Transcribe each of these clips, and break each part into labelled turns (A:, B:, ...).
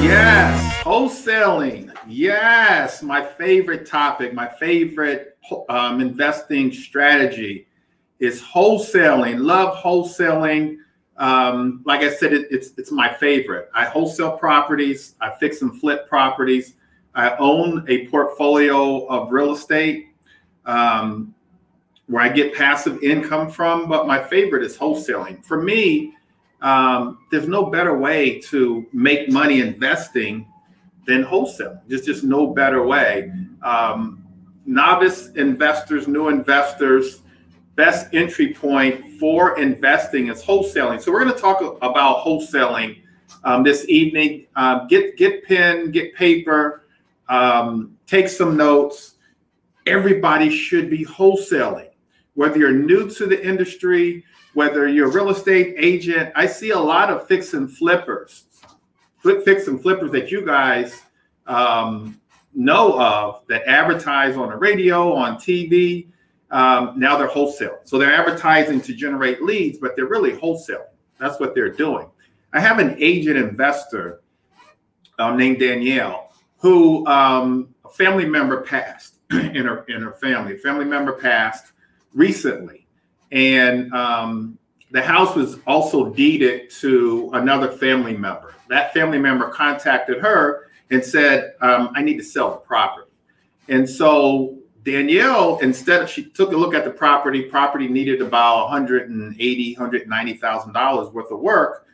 A: Yes, wholesaling. Yes, my favorite topic, my favorite um, investing strategy is wholesaling. Love wholesaling. Um, like I said, it, it's it's my favorite. I wholesale properties. I fix and flip properties. I own a portfolio of real estate um, where I get passive income from. But my favorite is wholesaling. For me, um, there's no better way to make money investing than wholesale. There's just no better way. Um, novice investors, new investors, best entry point for investing is wholesaling. So we're going to talk about wholesaling um, this evening. Uh, get get pen, get paper, um, take some notes. Everybody should be wholesaling, whether you're new to the industry whether you're a real estate agent, I see a lot of fix and flippers, flip fix and flippers that you guys um, know of that advertise on the radio, on TV. Um, now they're wholesale. So they're advertising to generate leads, but they're really wholesale. That's what they're doing. I have an agent investor um, named Danielle who um, a family member passed in her in her family. A family member passed recently, and um, the house was also deeded to another family member. That family member contacted her and said, um, "I need to sell the property." And so Danielle, instead of she took a look at the property, property needed about 180, 190,000 dollars worth of work.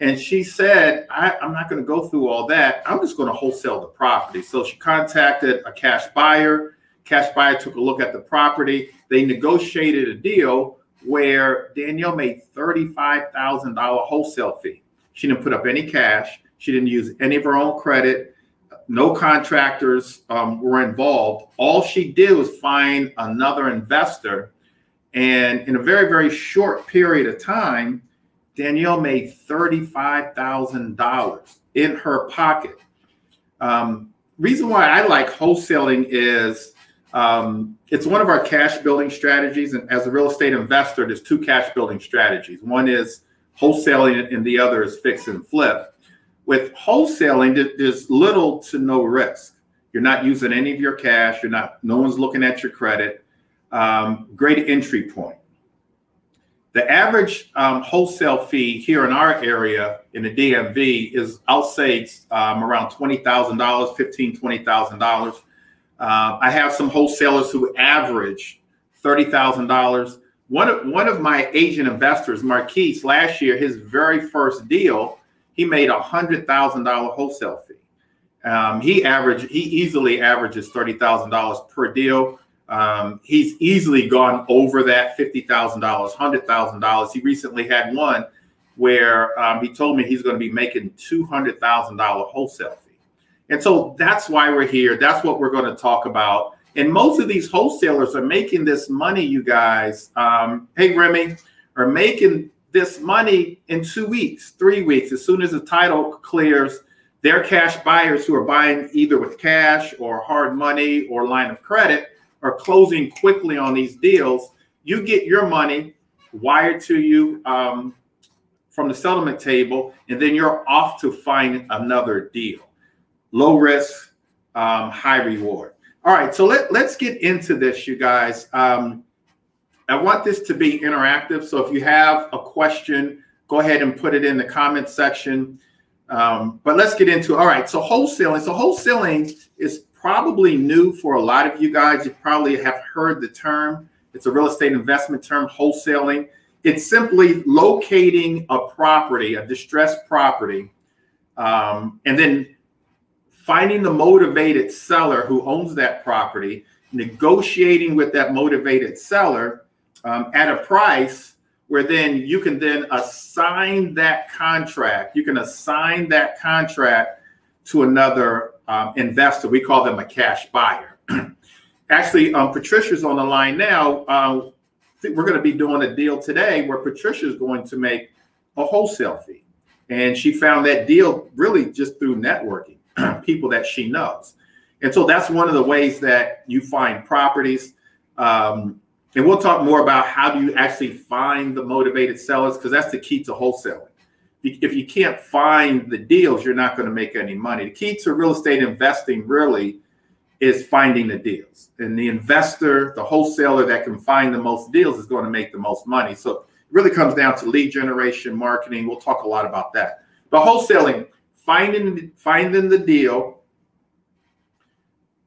A: And she said, I, am not going to go through all that. I'm just going to wholesale the property. So she contacted a cash buyer. Cash buyer took a look at the property. They negotiated a deal where Danielle made $35,000 wholesale fee. She didn't put up any cash. She didn't use any of her own credit. No contractors um, were involved. All she did was find another investor. And in a very, very short period of time, Danielle made $35,000 in her pocket. Um, reason why I like wholesaling is um, it's one of our cash building strategies. And as a real estate investor, there's two cash building strategies. One is wholesaling, and the other is fix and flip. With wholesaling, there's little to no risk. You're not using any of your cash. You're not. No one's looking at your credit. Um, great entry point. The average um, wholesale fee here in our area in the DMV is, I'll say, um, around twenty thousand dollars, fifteen, twenty thousand dollars. Uh, I have some wholesalers who average thirty thousand dollars. One of one of my agent investors, Marquise, last year, his very first deal, he made a hundred thousand dollar wholesale fee. Um, he averaged he easily averages thirty thousand dollars per deal. Um, he's easily gone over that fifty thousand dollars, hundred thousand dollars. He recently had one where um, he told me he's going to be making two hundred thousand dollar wholesale and so that's why we're here. That's what we're going to talk about. And most of these wholesalers are making this money, you guys. Um, hey, Remy, are making this money in two weeks, three weeks. As soon as the title clears, their cash buyers who are buying either with cash or hard money or line of credit are closing quickly on these deals. You get your money wired to you um, from the settlement table, and then you're off to find another deal low risk, um, high reward. All right, so let, let's get into this, you guys. Um, I want this to be interactive. So if you have a question, go ahead and put it in the comment section. Um, but let's get into all right. So wholesaling. So wholesaling is probably new for a lot of you guys. You probably have heard the term. It's a real estate investment term, wholesaling. It's simply locating a property, a distressed property, um, and then finding the motivated seller who owns that property, negotiating with that motivated seller um, at a price where then you can then assign that contract. You can assign that contract to another um, investor. We call them a cash buyer. Actually, um, Patricia's on the line now. Uh, we're going to be doing a deal today where Patricia is going to make a wholesale fee. And she found that deal really just through networking. people that she knows. And so that's one of the ways that you find properties. Um, and we'll talk more about how do you actually find the motivated sellers because that's the key to wholesaling. If you can't find the deals, you're not going to make any money. The key to real estate investing really is finding the deals. And the investor, the wholesaler that can find the most deals is going to make the most money. So it really comes down to lead generation, marketing. We'll talk a lot about that. But wholesaling, finding finding the deal,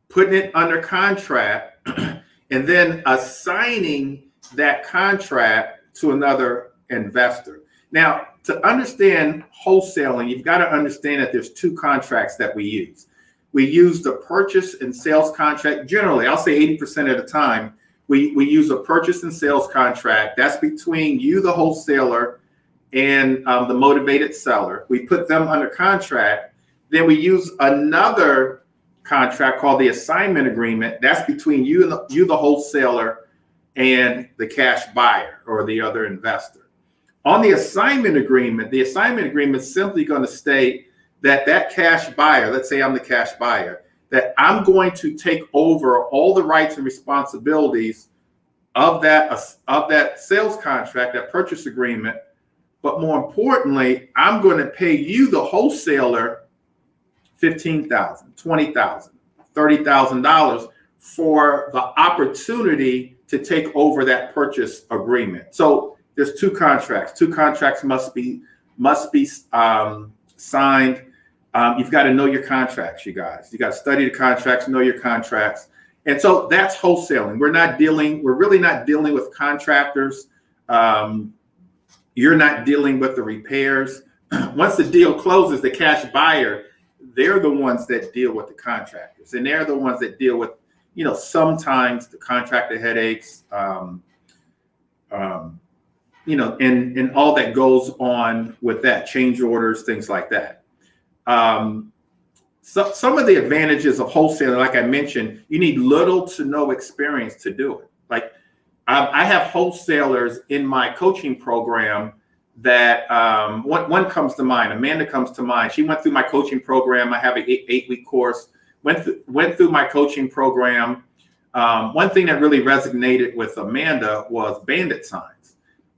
A: putting it under contract, and then assigning that contract to another investor. Now, to understand wholesaling, you've got to understand that there's two contracts that we use we use the purchase and sales contract. Generally, I'll say 80% of the time, we, we use a purchase and sales contract. That's between you, the wholesaler, and um, the motivated seller. We put them under contract. Then we use another contract called the assignment agreement. That's between you and the, you, the wholesaler, and the cash buyer or the other investor. On the assignment agreement, the assignment agreement is simply going to state that that cash buyer, let's say I'm the cash buyer, that I'm going to take over all the rights and responsibilities of that of that sales contract, that purchase agreement. But more importantly, I'm going to pay you, the wholesaler, $15,000, $20,000, $30,000 for the opportunity to take over that purchase agreement. So there's two contracts. Two contracts must be must be um, signed um, you've got to know your contracts, you guys. You got to study the contracts, know your contracts. And so that's wholesaling. We're not dealing, we're really not dealing with contractors. Um, you're not dealing with the repairs. Once the deal closes, the cash buyer, they're the ones that deal with the contractors. And they're the ones that deal with, you know, sometimes the contractor headaches, um, um, you know, and, and all that goes on with that, change orders, things like that. Um, so, some of the advantages of wholesaling, like I mentioned, you need little to no experience to do it. Like um, I have wholesalers in my coaching program that um, one, one comes to mind. Amanda comes to mind. She went through my coaching program. I have an eight, eight week course. Went through, went through my coaching program. Um, one thing that really resonated with Amanda was bandit signs.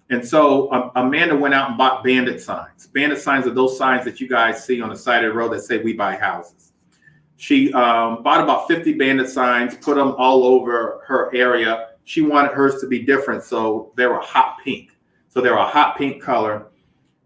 A: And so um, Amanda went out and bought bandit signs. Bandit signs are those signs that you guys see on the side of the road that say "We buy houses." She um, bought about 50 bandit signs, put them all over her area. She wanted hers to be different, so they were hot pink. So they were a hot pink color.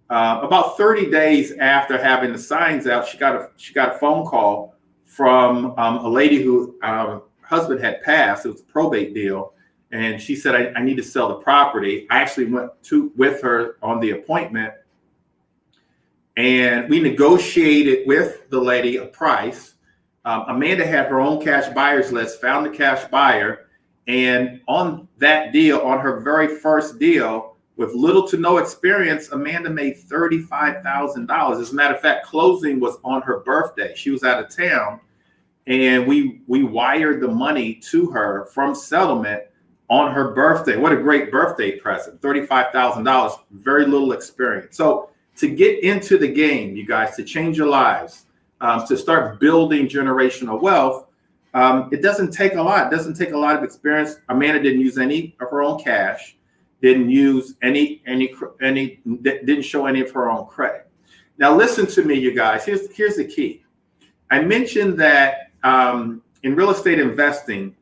A: Uh, about 30 days after having the signs out, she got a she got a phone call from um, a lady who um, husband had passed. It was a probate deal and she said I, I, need to sell the property i actually went to with her on the appointment and we negotiated with the lady a price um, amanda had her own cash buyers list found the cash buyer and on that deal on her very first deal with little to no experience amanda made $35000 as a matter of fact closing was on her birthday she was out of town and we we wired the money to her from settlement on her birthday. What a great birthday present. $35,000, very little experience. So, to get into the game, you guys, to change your lives, um, to start building generational wealth, um, it doesn't take a lot. It doesn't take a lot of experience. Amanda didn't use any of her own cash, didn't use any, any, any, didn't show any of her own credit. Now, listen to me, you guys. Here's, here's the key. I mentioned that um, in real estate investing,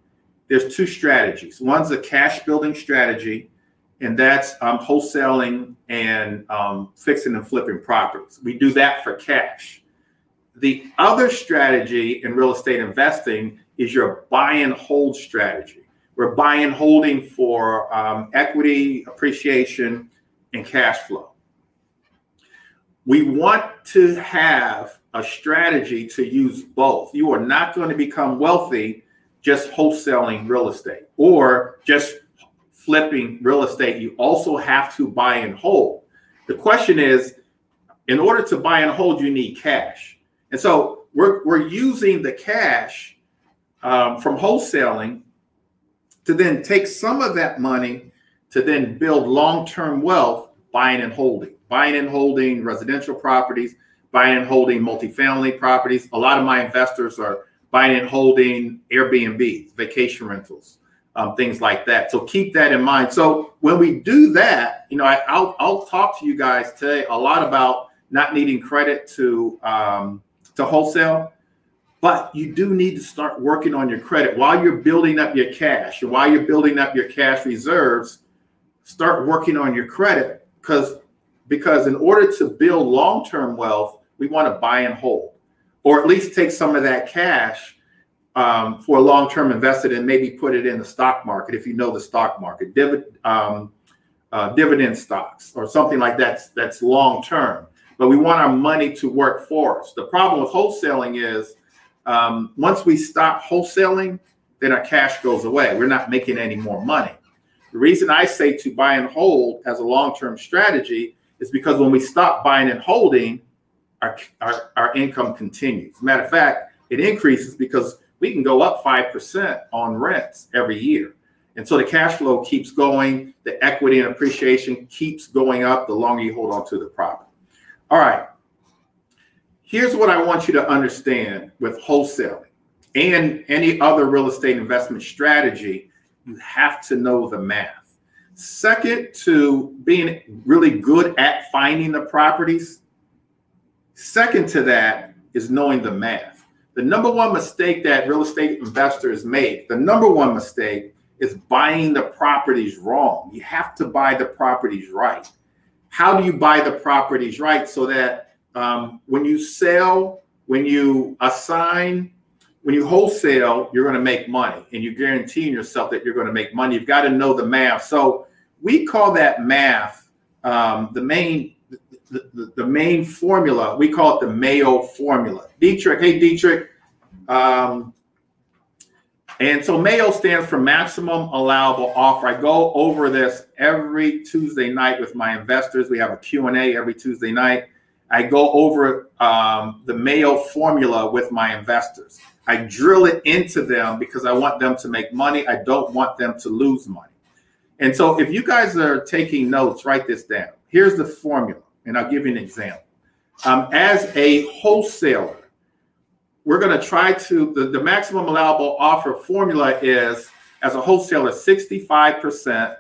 A: there's two strategies. One's a cash building strategy, and that's um, wholesaling and um, fixing and flipping properties. We do that for cash. The other strategy in real estate investing is your buy and hold strategy. We're buying holding for um, equity appreciation and cash flow. We want to have a strategy to use both. You are not going to become wealthy just wholesaling real estate or just flipping real estate. You also have to buy and hold. The question is, in order to buy and hold, you need cash. And so we're, we're using the cash um, from wholesaling to then take some of that money to then build long-term wealth buying and holding, buying and holding residential properties, buying and holding multifamily properties. A lot of my investors are buying and holding Airbnb, vacation rentals. um, things like that. So keep that in mind. So when we do that, you know, I, will I'll talk to you guys today a lot about not needing credit to um, to wholesale, but you do need to start working on your credit while you're building up your cash and while you're building up your cash reserves. Start working on your credit because because in order to build long term wealth, we want to buy and hold, or at least take some of that cash um, for a long term invested and maybe put it in the stock market if you know the stock market, Divid, um, uh, dividend stocks or something like that that's long term. But we want our money to work for us. The problem with wholesaling is um, once we stop wholesaling, then our cash goes away. We're not making any more money. The reason I say to buy and hold as a long term strategy is because when we stop buying and holding, our, our, our income continues. Matter of fact, it increases because we can go up 5% on rents every year. And so the cash flow keeps going, the equity and appreciation keeps going up the longer you hold on to the property. All right. Here's what I want you to understand with wholesaling and any other real estate investment strategy you have to know the math. Second to being really good at finding the properties, second to that is knowing the math. The number one mistake that real estate investors make, the number one mistake is buying the properties wrong. You have to buy the properties right. How do you buy the properties right so that um, when you sell, when you assign, when you wholesale, you're going to make money and you're guaranteeing yourself that you're going to make money. You've got to know the math. So we call that math um, the main the, the, main formula, we call it the Mayo formula. Dietrich, hey, Dietrich. Um, and so Mayo stands for maximum allowable offer. I go over this every Tuesday night with my investors. We have a Q&A every Tuesday night. I go over um, the Mayo formula with my investors. I drill it into them because I want them to make money. I don't want them to lose money. And so if you guys are taking notes, write this down. Here's the formula. And I'll give you an example. Um, as a wholesaler, we're going to try to, the, the maximum allowable offer formula is as a wholesaler, 65%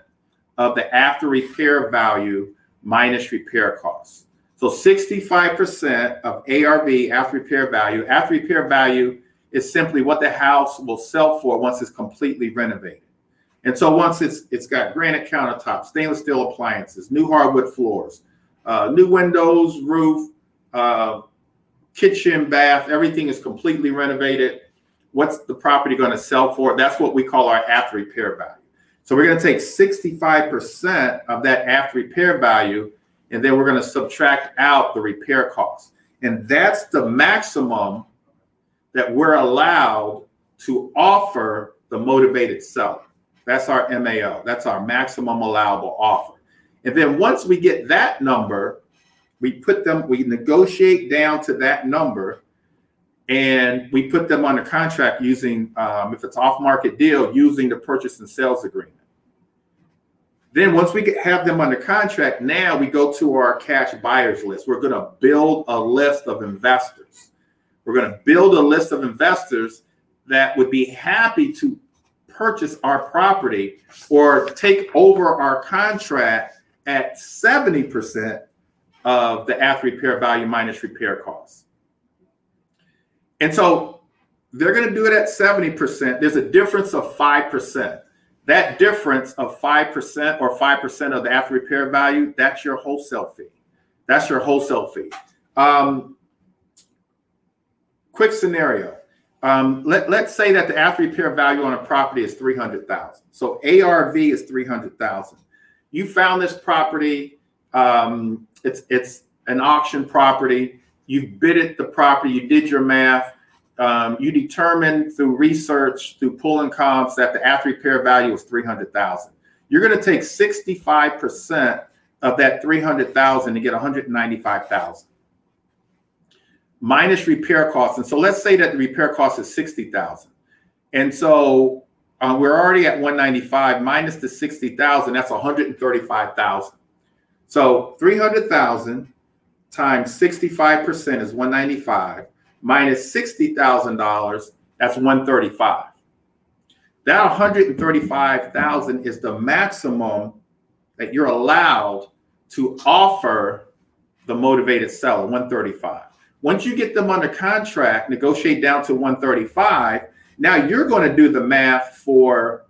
A: of the after repair value minus repair costs. So 65% of ARV after repair value. After repair value is simply what the house will sell for once it's completely renovated. And so once it's it's got granite countertops, stainless steel appliances, new hardwood floors, uh, new windows, roof, uh, kitchen, bath, everything is completely renovated. What's the property going to sell for? That's what we call our after repair value. So we're going to take 65% of that after repair value, and then we're going to subtract out the repair costs. And that's the maximum that we're allowed to offer the motivated seller. That's our MAO. That's our maximum allowable offer. And then once we get that number, we put them, we negotiate down to that number and we put them under contract using, um, if it's off market deal, using the purchase and sales agreement. Then once we have them under contract, now we go to our cash buyers list. We're going to build a list of investors. We're going to build a list of investors that would be happy to purchase our property or take over our contract at 70% of the after repair value minus repair costs. And so they're going to do it at 70%. There's a difference of 5%. That difference of 5% or 5% of the after repair value, that's your wholesale fee. That's your wholesale fee. Um, quick scenario. Um, let, let's say that the after repair value on a property is 300,000. So ARV is 300,000 you found this property. Um, it's it's an auction property. You've bid it the property. You did your math. Um, you determined through research, through pulling comps, that the after repair value was three hundred thousand. You're going to take sixty five percent of that three hundred thousand to get one hundred ninety five thousand minus repair costs. And so let's say that the repair cost is sixty thousand, and so uh, we're already at 195 minus the 60,000. That's 135,000. So 300,000 times 65% is 195 minus $60,000. That's 135. That 135,000 is the maximum that you're allowed to offer the motivated seller, 135. Once you get them under contract, negotiate down to 135, now you're going to do the math for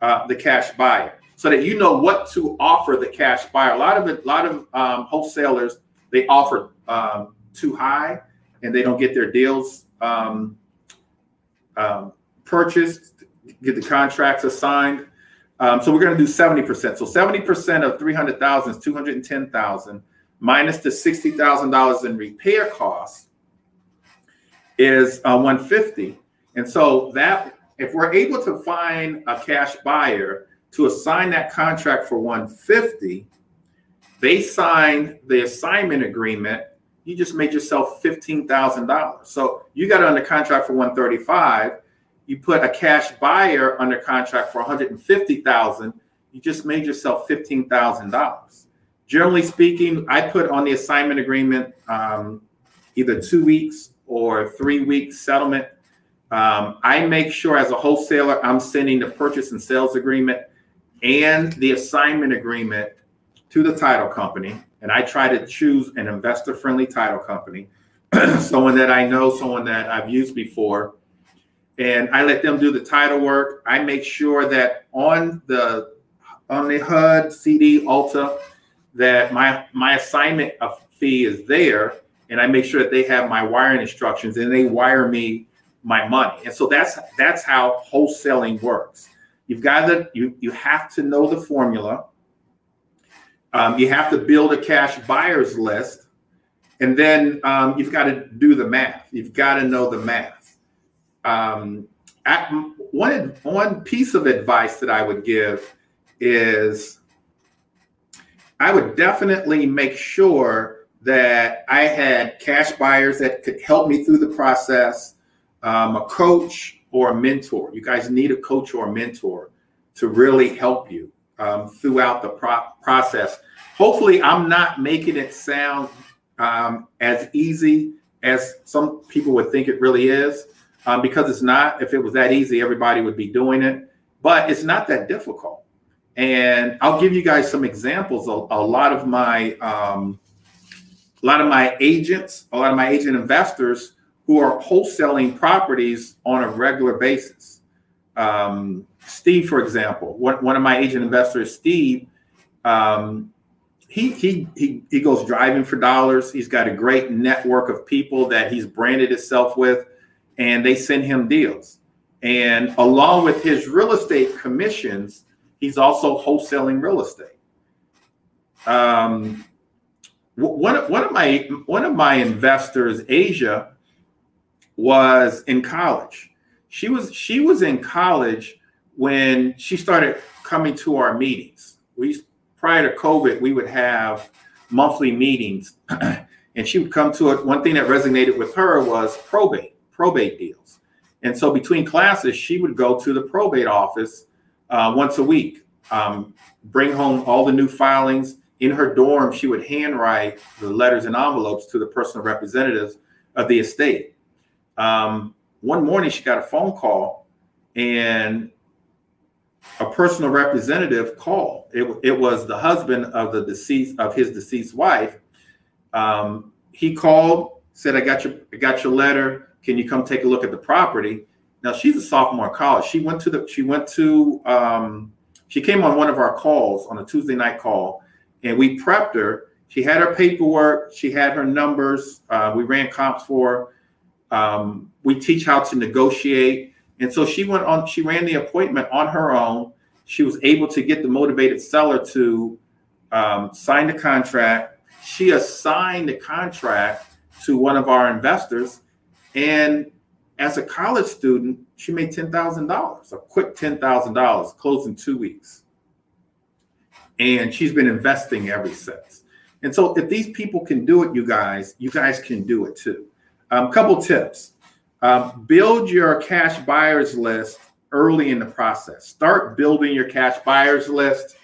A: uh, the cash buyer so that you know what to offer the cash buyer. A lot of it, a lot of um, wholesalers, they offer um, too high and they don't get their deals um, um purchased, get the contracts assigned. Um, so we're going to do 70%. So 70% of 300,000 is 210,000 minus the $60,000 in repair costs is uh, 150. And so that if we're able to find a cash buyer to assign that contract for 150, they sign the assignment agreement. You just made yourself $15,000. So you got under contract for 135 you put a cash buyer under contract for 150,000, you just made yourself $15,000. Generally speaking, I put on the assignment agreement um, either two weeks or three weeks settlement. Um, I make sure as a wholesaler, I'm sending the purchase and sales agreement and the assignment agreement to the title company. And I try to choose an investor friendly title company, someone that I know, someone that I've used before and I let them do the title work. I make sure that on the on the HUD, CD, Alta, that my my assignment of fee is there, and I make sure that they have my wiring instructions and they wire me my money. And so that's that's how wholesaling works. You've got to you you have to know the formula. Um, you have to build a cash buyers list, and then um, you've got to do the math. You've got to know the math um, one one piece of advice that I would give is I would definitely make sure that I had cash buyers that could help me through the process, um, a coach or a mentor. You guys need a coach or a mentor to really help you um, throughout the pro- process. Hopefully, I'm not making it sound um, as easy as some people would think it really is um, because it's not. If it was that easy, everybody would be doing it. But it's not that difficult. And I'll give you guys some examples. A, a lot of my um, a lot of my agents, a lot of my agent investors who are wholesaling properties on a regular basis. Um, Steve, for example, one, one of my agent investors, Steve, um, he, he he he goes driving for dollars. He's got a great network of people that he's branded himself with and they send him deals. And along with his real estate commissions, he's also wholesaling real estate. Um, one, one of my one of my investors, Asia, was in college. She was she was in college when she started coming to our meetings. We prior to COVID, we would have monthly meetings, and she would come to it. One thing that resonated with her was probate probate deals. And so between classes, she would go to the probate office uh, once a week, um, bring home all the new filings. In her dorm, she would handwrite the letters and envelopes to the personal representatives of the estate. Um, one morning, she got a phone call, and a personal representative called. It, it was the husband of the deceased of his deceased wife. Um, he called, said, "I got your I got your letter. Can you come take a look at the property? Now she's a sophomore in college. She went to the she went to um, she came on one of our calls on a Tuesday night call, and we prepped her. She had her paperwork. She had her numbers. Uh, we ran comps for. Um, we teach how to negotiate, and so she went on. She ran the appointment on her own. She was able to get the motivated seller to um, sign the contract. She assigned the contract to one of our investors and as a college student, she made $10,000, a quick $10,000, closed in two weeks. And she's been investing ever since. And so if these people can do it, you guys, you guys can do it too. A um, couple tips. Um, build your cash buyers list early in the process. Start building your cash buyers list.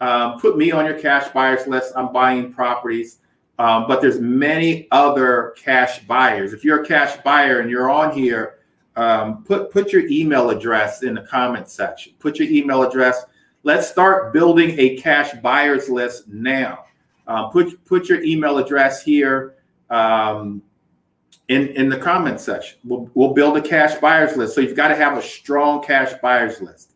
A: Um, put me on your cash buyers list. I'm buying properties. Um, but there's many other cash buyers. If you're a cash buyer and you're on here, um, put put your email address in the comment section. Put your email address. Let's start building a cash buyers list now. Uh, put put your email address here um, in in the comment section. We'll, we'll build a cash buyers list. So you've got to have a strong cash buyers list.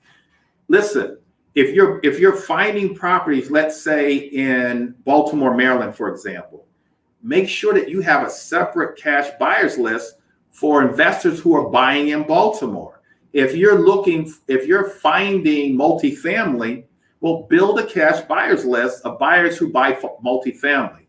A: Listen, if you're if you're finding properties, let's say in Baltimore, Maryland, for example, make sure that you have a separate cash buyers list for investors who are buying in Baltimore. If you're looking, if you're finding multifamily, well, build a cash buyers list of buyers who buy multifamily.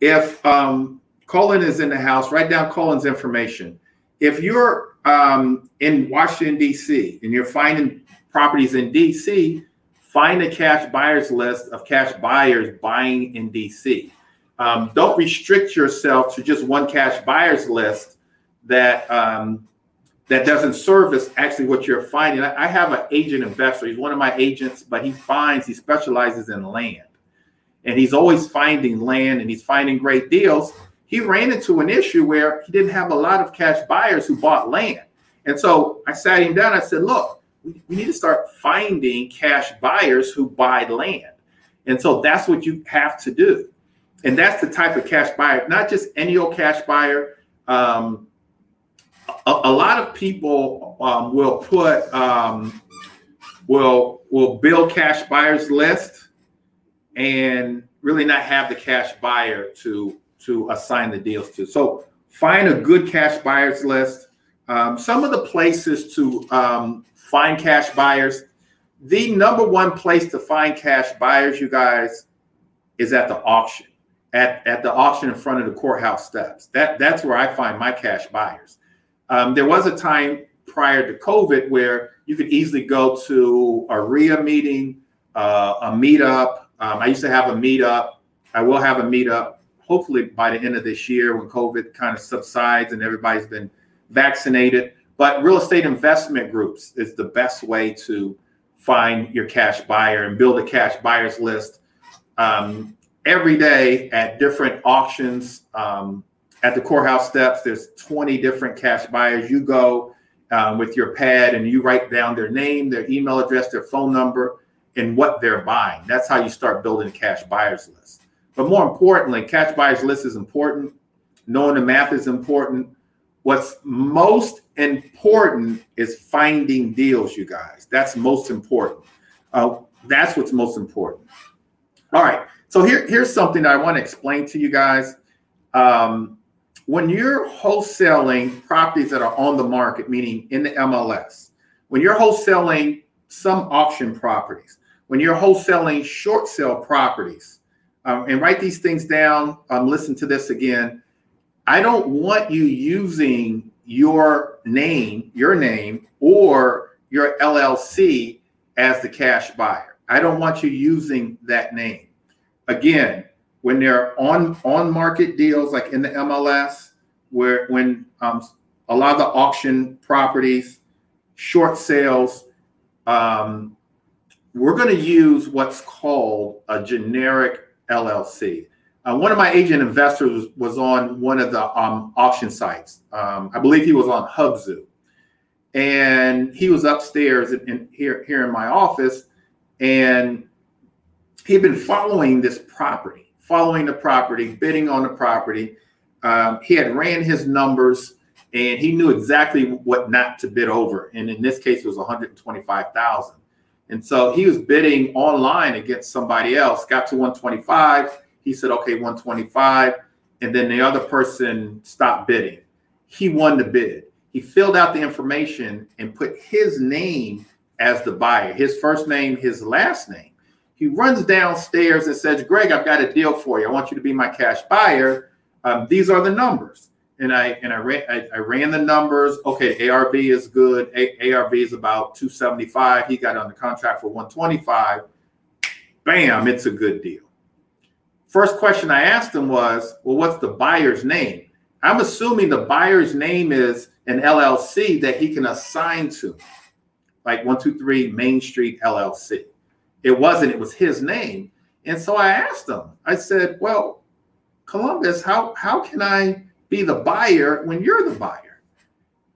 A: If um, Cullen is in the house, write down Colin's information. If you're um, in Washington, D.C., and you're finding properties in D.C., find a cash buyers list of cash buyers buying in DC. Um, don't restrict yourself to just one cash buyers list that um, that doesn't service actually what you're finding. I, I have an agent investor. He's one of my agents, but he finds he specializes in land, and he's always finding land and he's finding great deals. He ran into an issue where he didn't have a lot of cash buyers who bought land, and so I sat him down. I said, "Look." we, need to start finding cash buyers who buy land. And so that's what you have to do. And that's the type of cash buyer, not just any old cash buyer. Um, a, a, lot of people um, will put um, will will build cash buyers list and really not have the cash buyer to to assign the deals to. So find a good cash buyers list. Um, some of the places to um, find cash buyers. The number one place to find cash buyers, you guys, is at the auction. At, at the auction in front of the courthouse steps. That that's where I find my cash buyers. Um, there was a time prior to COVID where you could easily go to a REIA meeting, uh, a meetup. Um, I used to have a meetup. I will have a meetup hopefully by the end of this year when COVID kind of subsides and everybody's been vaccinated. But real estate investment groups is the best way to find your cash buyer and build a cash buyers list. Um, every day at different auctions um, at the courthouse steps, there's 20 different cash buyers. You go um, with your pad and you write down their name, their email address, their phone number, and what they're buying. That's how you start building a cash buyers list. But more importantly, catch buyers list is important. Knowing the math is important. What's most important is finding deals, you guys. That's most important. Uh, that's what's most important. All right. So here, here's something that I want to explain to you guys. Um, when you're wholesaling properties that are on the market, meaning in the MLS, when you're wholesaling some auction properties, when you're wholesaling short sale properties, um, and write these things down, um, listen to this again. I don't want you using your name, your name, or your LLC as the cash buyer. I don't want you using that name. Again, when they're on on market deals like in the MLS, where when um, a lot of the auction properties, short sales, um, we're going to use what's called a generic LLC. Uh, one of my agent investors was on one of the um, auction sites. Um, I believe he was on Hubzu, and he was upstairs in, in, here here in my office, and he'd been following this property, following the property, bidding on the property. Um, he had ran his numbers, and he knew exactly what not to bid over. And in this case, it was one hundred twenty-five thousand. And so he was bidding online against somebody else. Got to one twenty-five he said, okay, 125. And then the other person stopped bidding. He won the bid. He filled out the information and put his name as the buyer, his first name, his last name. He runs downstairs and says, Greg, I've got a deal for you. I want you to be my cash buyer. Um, these are the numbers. And I and I ran I, I ran the numbers. Okay, ARV is good. A, ARV is about 275. He got on the contract for 125. Bam, it's a good deal. First question I asked him was, well, what's the buyer's name? I'm assuming the buyer's name is an LLC that he can assign to, like 123 Main Street LLC. It wasn't, it was his name. And so I asked him, I said, well, Columbus, how, how can I be the buyer when you're the buyer?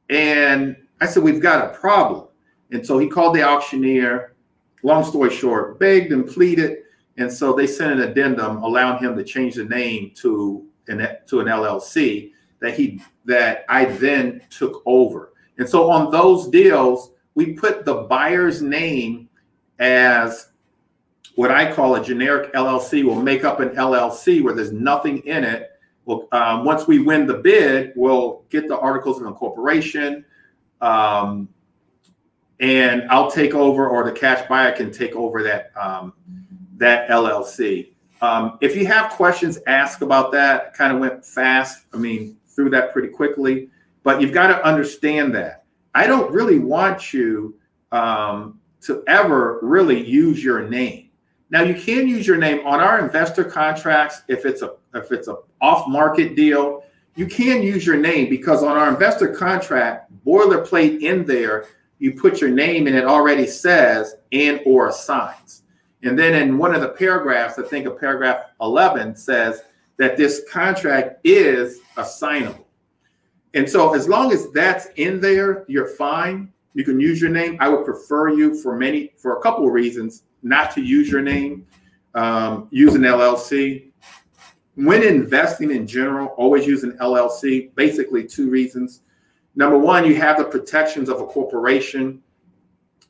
A: And I said, we've got a problem. And so he called the auctioneer. Long story short, begged and pleaded. And so they sent an addendum allowing him to change the name to an, to an LLC that he that I then took over. And so on those deals, we put the buyer's name as what I call a generic LLC. We'll make up an LLC where there's nothing in it. Um, once we win the bid, we'll get the articles of incorporation, um, and I'll take over, or the cash buyer can take over that um, that LLC. Um, if you have questions, ask about that. Kind of went fast. I mean, through that pretty quickly, but you've got to understand that I don't really want you um, to ever really use your name. Now you can use your name on our investor contracts if it's a if it's a off market deal. You can use your name because on our investor contract boilerplate in there, you put your name and it already says and or assigns. And then in one of the paragraphs, I think of paragraph 11 says that this contract is assignable. And so as long as that's in there, you're fine. You can use your name. I would prefer you for many for a couple of reasons not to use your name. Um, use an LLC. When investing in general, always use an LLC. Basically, two reasons. Number one, you have the protections of a corporation.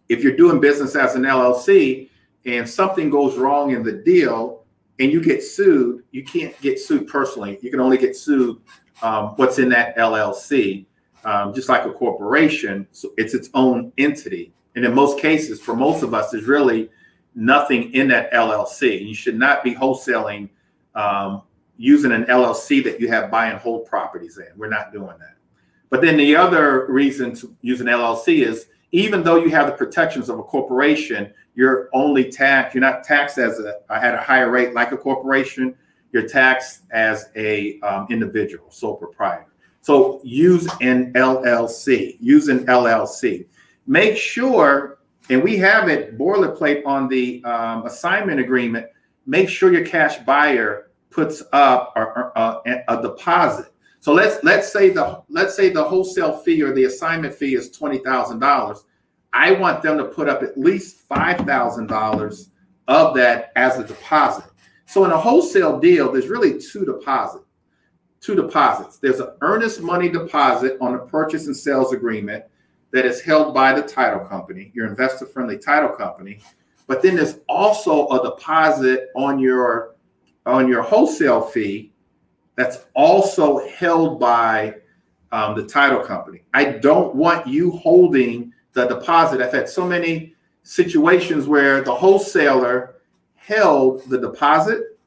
A: If you're doing business as an LLC and something goes wrong in the deal and you get sued, you can't get sued personally. You can only get sued um, what's in that LLC. Um, just like a corporation, so it's its own entity. And in most cases, for most of us, there's really nothing in that LLC. You should not be wholesaling um, using an LLC that you have buy and hold properties in. We're not doing that. But then the other reason to use an LLC is even though you have the protections of a corporation, you're only taxed. You're not taxed as a at a higher rate like a corporation. You're taxed as a um, individual, sole proprietor. So use an LLC. Use an LLC. Make sure and we have it boilerplate on the um, assignment agreement. Make sure your cash buyer puts up a, a, a, deposit. So let's let's say the let's say the wholesale fee or the assignment fee is twenty thousand dollars. I want them to put up at least five thousand dollars of that as a deposit. So in a wholesale deal, there's really two deposits. Two deposits. There's an earnest money deposit on a purchase and sales agreement, that is held by the title company, your investor friendly title company. But then there's also a deposit on your on your wholesale fee that's also held by um, the title company. I don't want you holding the deposit. I've had so many situations where the wholesaler held the deposit.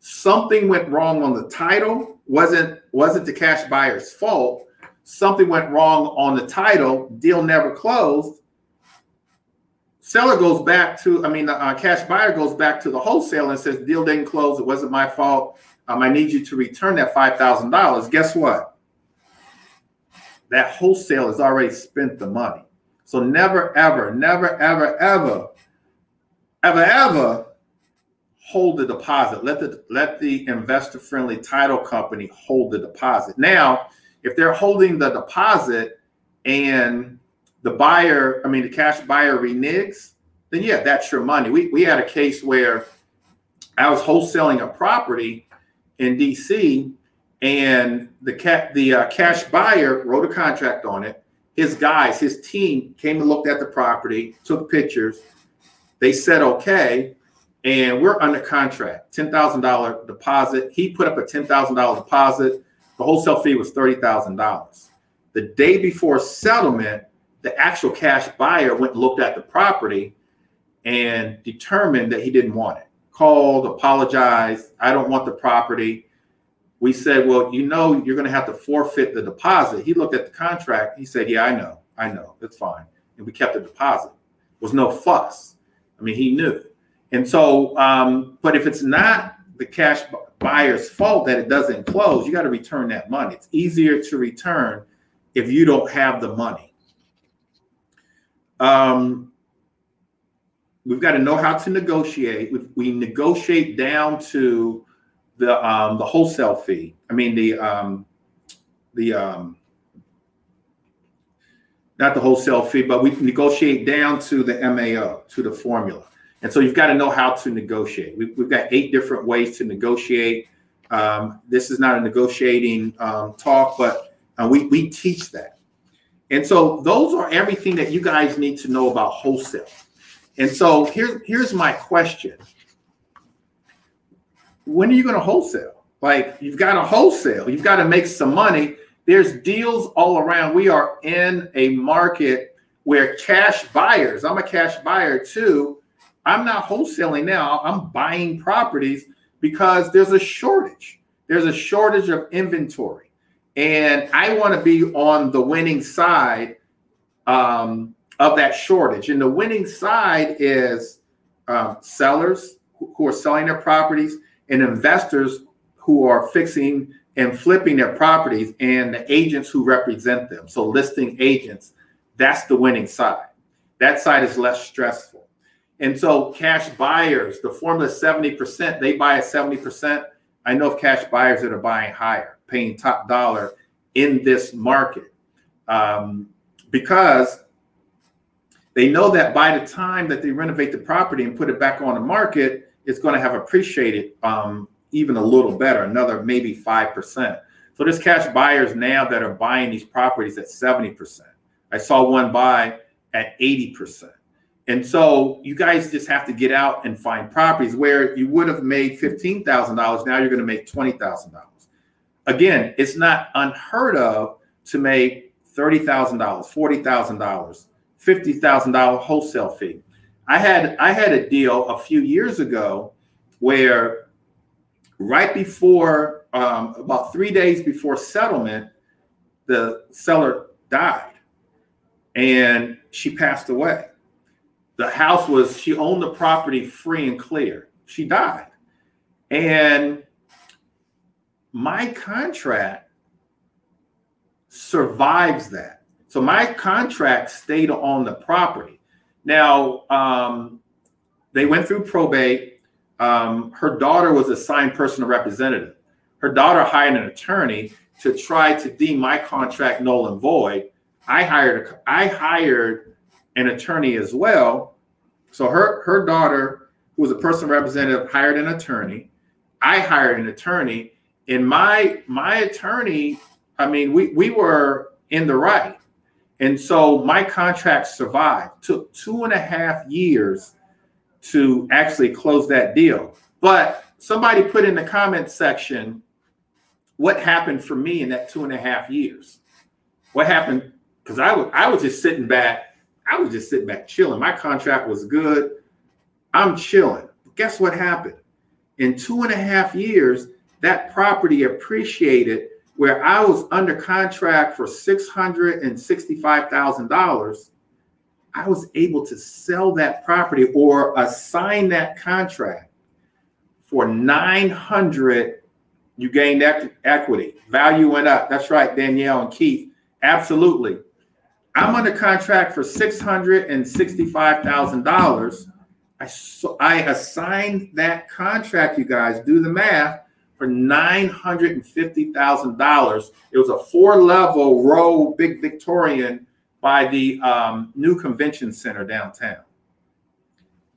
A: Something went wrong on the title. wasn't wasn't the cash buyer's fault something went wrong on the title, deal never closed. Seller goes back to, I mean, the uh, cash buyer goes back to the wholesaler and says, deal didn't close. It wasn't my fault. Um, I need you to return that $5,000. Guess what? That wholesale has already spent the money. So never, ever, never, ever, ever, ever, ever hold the deposit. Let the let the investor friendly title company hold the deposit. Now, if they're holding the deposit and the buyer, I mean, the cash buyer reneges, then yeah, that's your money. We, we had a case where I was wholesaling a property in DC and the cat the uh, cash buyer wrote a contract on it. His guys, his team came and looked at the property, took pictures. They said okay, and we're under contract. Ten thousand dollar deposit. He put up a ten thousand dollar deposit. The wholesale fee was $30,000. The day before settlement, the actual cash buyer went and looked at the property and determined that he didn't want it. Called, apologized. I don't want the property. We said, well, you know, you're going to have to forfeit the deposit. He looked at the contract. He said, yeah, I know. I know. That's fine. And we kept the deposit. It was no fuss. I mean, he knew. And so, um, but if it's not the cash buyer's fault that it doesn't close, you got to return that money. It's easier to return if you don't have the money. Um, we've got to know how to negotiate. We, we negotiate down to the um, the wholesale fee. I mean the um, the um, not the wholesale fee, but we negotiate down to the MAO, to the formula. And so you've got to know how to negotiate. We've, we've got eight different ways to negotiate. Um, this is not a negotiating um, talk, but uh, we, we teach that. And so those are everything that you guys need to know about wholesale. And so here's here's my question. When are you going to wholesale? Like you've got to wholesale, you've got to make some money. There's deals all around. We are in a market where cash buyers, I'm a cash buyer too. I'm not wholesaling now. I'm buying properties because there's a shortage. There's a shortage of inventory. And I want to be on the winning side um, of that shortage. And the winning side is um, sellers who are selling their properties and investors who are fixing and flipping their properties and the agents who represent them. So listing agents, that's the winning side. That side is less stressful. And so cash buyers, the formula is 70%, they buy at 70%. I know of cash buyers that are buying higher, paying top dollar in this market um, because they know that by the time that they renovate the property and put it back on the market, it's going to have appreciated um, even a little better, another maybe 5%. So there's cash buyers now that are buying these properties at 70%. I saw one buy at 80%. And so you guys just have to get out and find properties where you would have made $15,000. Now you're going to make $20,000. Again, it's not unheard of to make $30,000, $40,000 fifty thousand dollar wholesale fee. I had I had a deal a few years ago where right before um, about three days before settlement, the seller died and she passed away. The house was she owned the property free and clear. She died, and my contract survives that so my contract stayed on the property. Now, um, they went through probate. Um, her daughter was assigned personal representative. Her daughter hired an attorney to try to deem my contract null and void. I hired I hired an attorney as well. So her her daughter, who was a personal representative, hired an attorney. I hired an attorney, and my my attorney. I mean, we we were in the right and so my contract survived. Took two and a half years to actually close that deal. But somebody put in the comment section what happened for me in that two and a half years. What happened? Because I was I was just sitting back. I was just sitting back chilling. My contract was good. I'm chilling. Guess what happened? In two and a half years, that property appreciated where I was under contract for $665,000, I was able to sell that property or assign that contract for 900 you gained equity value went up. That's right danielle and keith absolutely. I'm under contract for $665000 i so i assigned that contract you guys do the math for $950,000. It was a four level row, big Victorian by the um, new convention center downtown.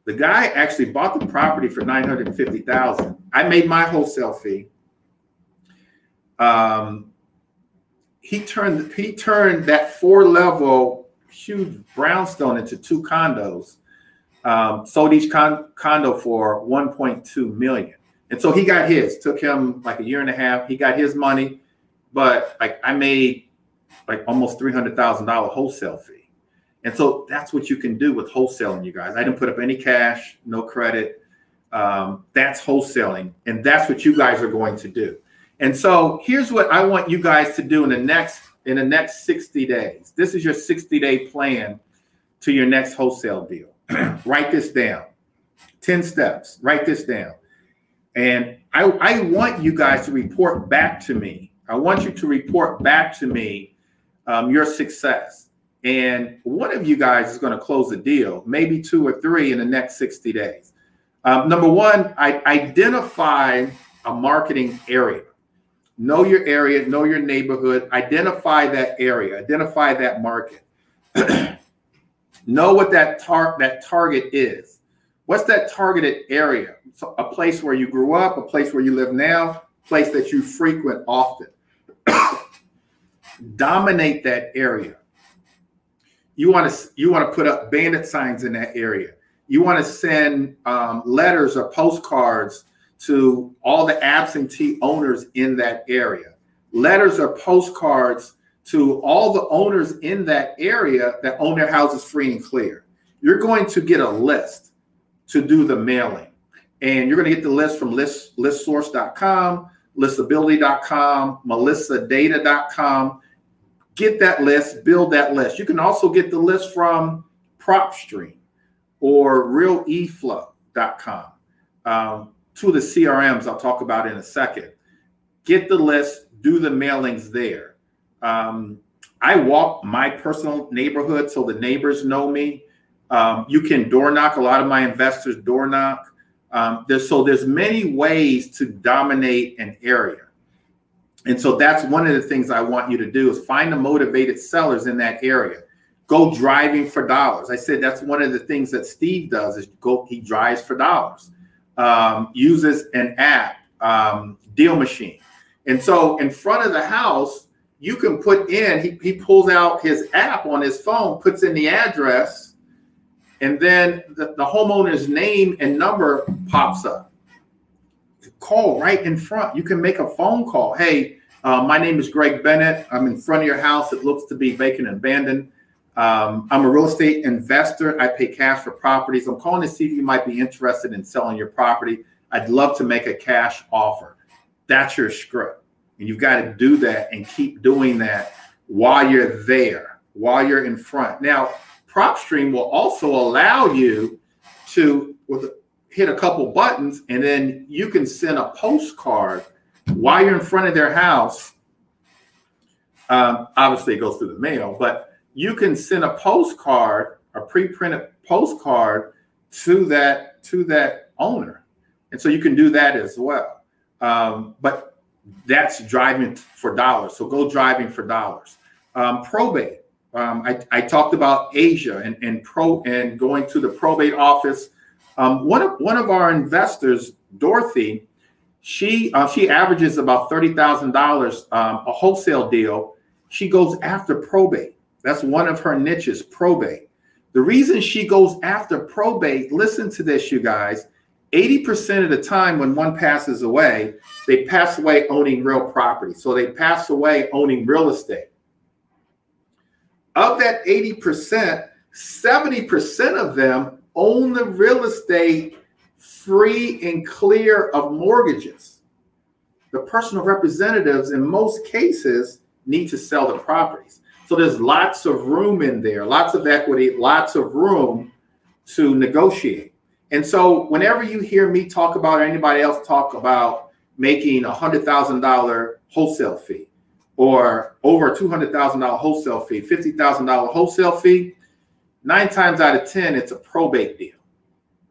A: The guy actually bought the property for 950,000. I made my wholesale fee. Um, he turned he turned that four level huge brownstone into two condos. Um, sold each con- condo for 1.2 million. And so he got his. Took him like a year and a half. He got his money, but like I made like almost three hundred thousand dollar wholesale fee. And so that's what you can do with wholesaling, you guys. I didn't put up any cash, no credit. Um, that's wholesaling, and that's what you guys are going to do. And so here's what I want you guys to do in the next in the next 60 days. This is your 60 day plan to your next wholesale deal. Write this down. 10 steps. Write this down. And I, I want you guys to report back to me. I want you to report back to me um, your success. And one of you guys is going to close a deal, maybe two or three in the next 60 days. Um, number one, I identify a marketing area. Know your area, know your neighborhood, identify that area, identify that market. know what that tar- that target is. What's that targeted area? A place where you grew up, a place where you live now, place that you frequent often. Dominate that area. You want to you want to put up bandit signs in that area. You want to send um, letters or postcards to all the absentee owners in that area. Letters or postcards to all the owners in that area that own their houses free and clear. You're going to get a list to do the mailing. And you're going to get the list from list, listsource.com, listability.com, melissadata.com. Get that list, build that list. You can also get the list from PropStream or realeflow.com. Um, two of the CRMs I'll talk about in a second. Get the list, do the mailings there. Um, I walk my personal neighborhood so the neighbors know me. Um, you can door knock. A lot of my investors door knock. Um, there's, so there's many ways to dominate an area. And so that's one of the things I want you to do is find the motivated sellers in that area. Go driving for dollars. I said that's one of the things that Steve does is go he drives for dollars. Um, uses an app, um, Deal Machine. And so in front of the house, you can put in, he, he pulls out his app on his phone, puts in the address, and then the, the homeowner's name and number pops up. Call right in front. You can make a phone call. Hey, uh, my name is Greg Bennett. I'm in front of your house. It looks to be vacant and abandoned. Um, I'm a real estate investor. I pay cash for properties. I'm calling to see if you might be interested in selling your property. I'd love to make a cash offer. That's your script. And you've got to do that and keep doing that while you're there, while you're in front. Now, PropStream will also allow you to with, hit a couple buttons and then you can send a postcard while you're in front of their house. Um, obviously, it goes through the mail, but you can send a postcard, a pre-printed postcard to that to that owner, and so you can do that as well. Um, but that's driving for dollars. So go driving for dollars. Um, probate. Um, I, I, talked about Asia and, and pro and going to the probate office. Um, one of one of our investors, Dorothy, she uh, she averages about thirty thousand um, dollars a wholesale deal. She goes after probate. That's one of her niches, probate. The reason she goes after probate, listen to this, you guys, 80% of the time when one passes away, they pass away owning real property. So they pass away owning real estate. Of that 80%, 70% of them own the real estate free and clear of mortgages. The personal representatives, in most cases, need to sell the properties. So there's lots of room in there, lots of equity, lots of room to negotiate. And so whenever you hear me talk about or anybody else talk about making a hundred thousand dollar wholesale fee or over a two hundred thousand dollar wholesale fee, fifty thousand dollar wholesale fee, nine times out of ten it's a probate deal.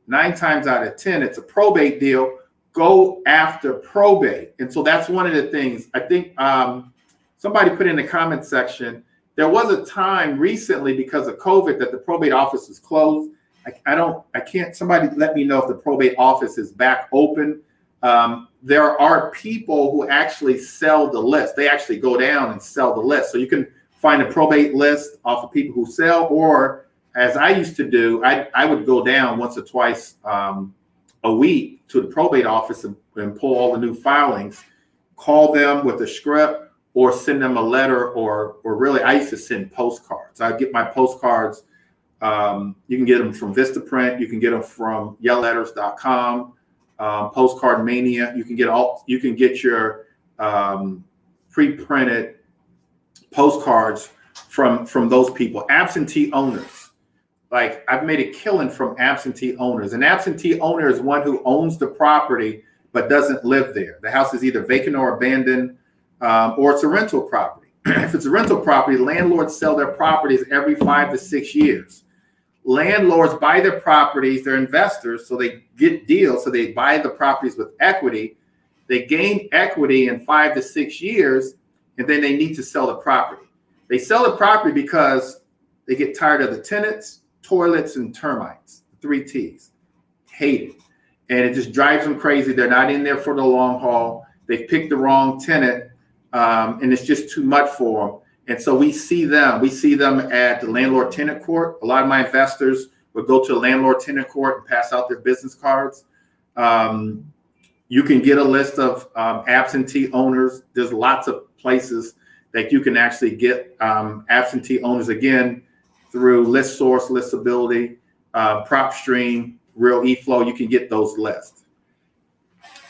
A: Nine times out of ten it's a probate deal. Go after probate, and so that's one of the things I think. Um, somebody put in the comment section. There was a time recently because of COVID that the probate office was closed I, I don't, I can't, somebody let me know if the probate office is back open. Um, there are people who actually sell the list. They actually go down and sell the list. So you can find a probate list off of people who sell, or as I used to do, I, I would go down once or twice um, a week to the probate office and, and, pull all the new filings, call them with a script, or send them a letter, or or really, I used to send postcards. I get my postcards um, you can get them from Vistaprint. You can get them from yellowletters.com, um, Postcard Mania. You can get all. You can get your um, pre-printed postcards from from those people. Absentee owners. Like I've made a killing from absentee owners. An absentee owner is one who owns the property but doesn't live there. The house is either vacant or abandoned, um, or it's a rental property. if it's a rental property, landlords sell their properties every five to six years landlords buy their properties, they're investors, so they get deals, so they buy the properties with equity. They gain equity in five to six years, and then they need to sell the property. They sell the property because They get tired of the tenants, toilets, and termites. Three T's. Hate it. And it just drives them crazy. They're not in there for the long haul. They've picked the wrong tenant, um, and it's just too much for them. And so we see them. We see them at the landlord tenant court. A lot of my investors would go to the landlord tenant court and pass out their business cards. Um, you can get a list of um, absentee owners. There's lots of places that you can actually get um, absentee owners again through list source, listability, uh, PropStream, Realeflow. You can get those lists.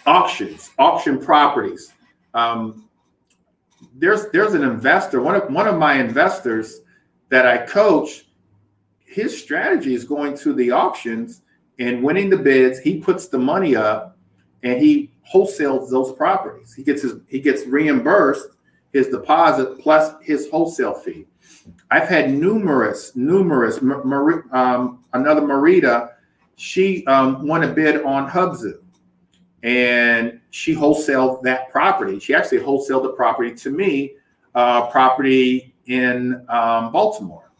A: Auctions, auction properties. Um, there's there's an investor. One of one of my investors that I coach. His strategy is going to the auctions and winning the bids. He puts the money up and he wholesales those properties. He gets his he gets reimbursed his deposit plus his wholesale fee. I've had numerous, numerous. um, another Marita, she um, won a bid on Hubzu, and she wholesaled that property. She actually wholesaled the property to me, uh, property in um, Baltimore.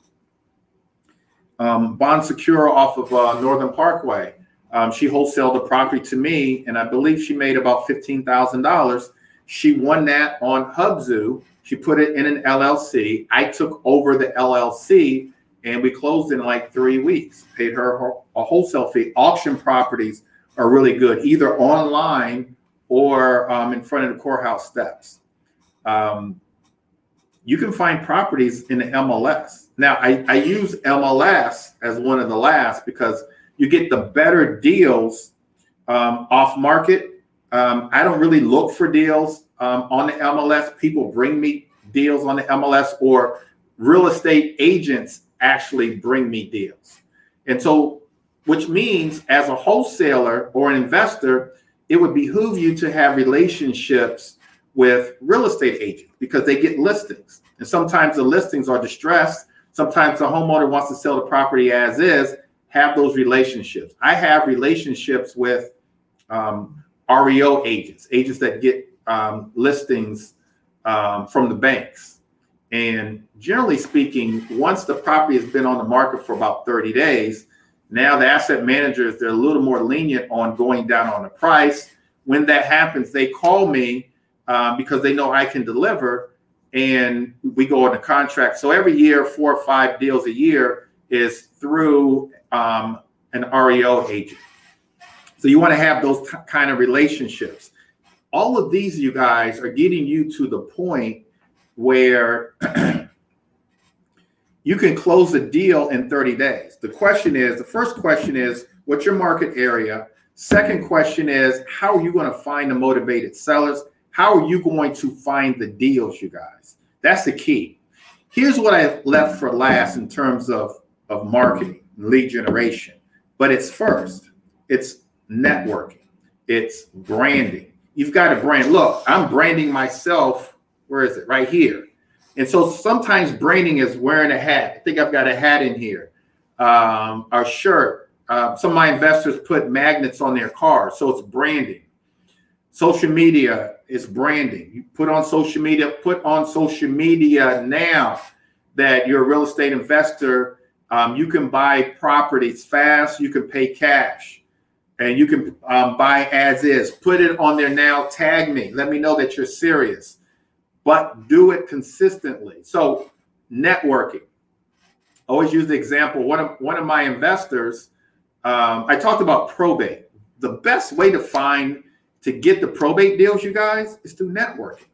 A: Um, Bon Secours off of uh, Northern Parkway. Um, she wholesaled the property to me, and I believe she made about fifteen thousand dollars. She won that on Hubzu. She put it in an LLC. I took over the LLC, and we closed in like three weeks. Paid her a wholesale fee. Auction properties are really good, either online or um, in front of the courthouse steps. Um, you can find properties in the MLS. Now, I, I use MLS as one of the last because you get the better deals um, off market. Um, I don't really look for deals um, on the MLS. People bring me deals on the MLS, or real estate agents actually bring me deals. And so, which means as a wholesaler or an investor, it would behoove you to have relationships with real estate agents because they get listings. And sometimes the listings are distressed. Sometimes the homeowner wants to sell the property as is, have those relationships. I have relationships with um, REO agents, agents that get um, listings um, from the banks. And generally speaking, once the property has been on the market for about 30 days, now the asset managers, they're a little more lenient on going down on the price. When that happens, they call me uh, because they know I can deliver and we go on a contract. So every year, four or five deals a year is through um, an REO agent. So you want to have those t- kind of relationships. All of these, you guys, are getting you to the point where you can close a deal in 30 days. The question is the first question is, what's your market area? Second question is, how are you going to find the motivated sellers? How are you going to find the deals, you guys? That's the key. Here's what I left for last in terms of, of marketing lead generation. But it's first, it's networking, it's branding. You've got to brand. Look, I'm branding myself. Where is it? Right here. And so sometimes branding is wearing a hat. I think I've got a hat in here, um, a shirt. Uh, some of my investors put magnets on their cars, so it's branding. Social media is branding. You put on social media, put on social media now that you're a real estate investor um, you can buy properties fast. You can pay cash, and you can um, buy as is. Put it on there now. Tag me. Let me know that you're serious, but do it consistently. So networking. Always use the example. One of one of my investors. Um, I talked about probate. The best way to find to get the probate deals, you guys, is through networking.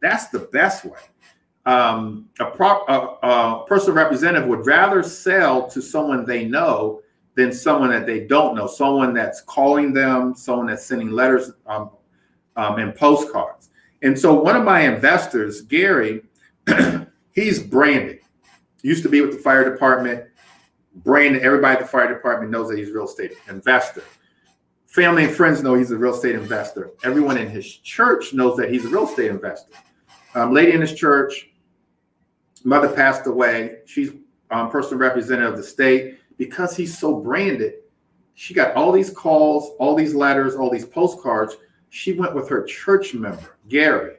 A: That's the best way um, a, prop, a, a personal representative would rather sell to someone they know than someone that they don't know, someone that's calling them, someone that's sending letters um, um, and postcards. And so one of my investors, Gary, he's branded. Used to be with the fire department, branded. Everybody at the fire department knows that he's a real estate investor. Family and friends know he's a real estate investor. Everyone in his church knows that he's a real estate investor. Um, lady in his church mother passed away. She's um, personal representative of the state. Because he's so branded, she got all these calls, all these letters, all these postcards. She went with her church member, Gary.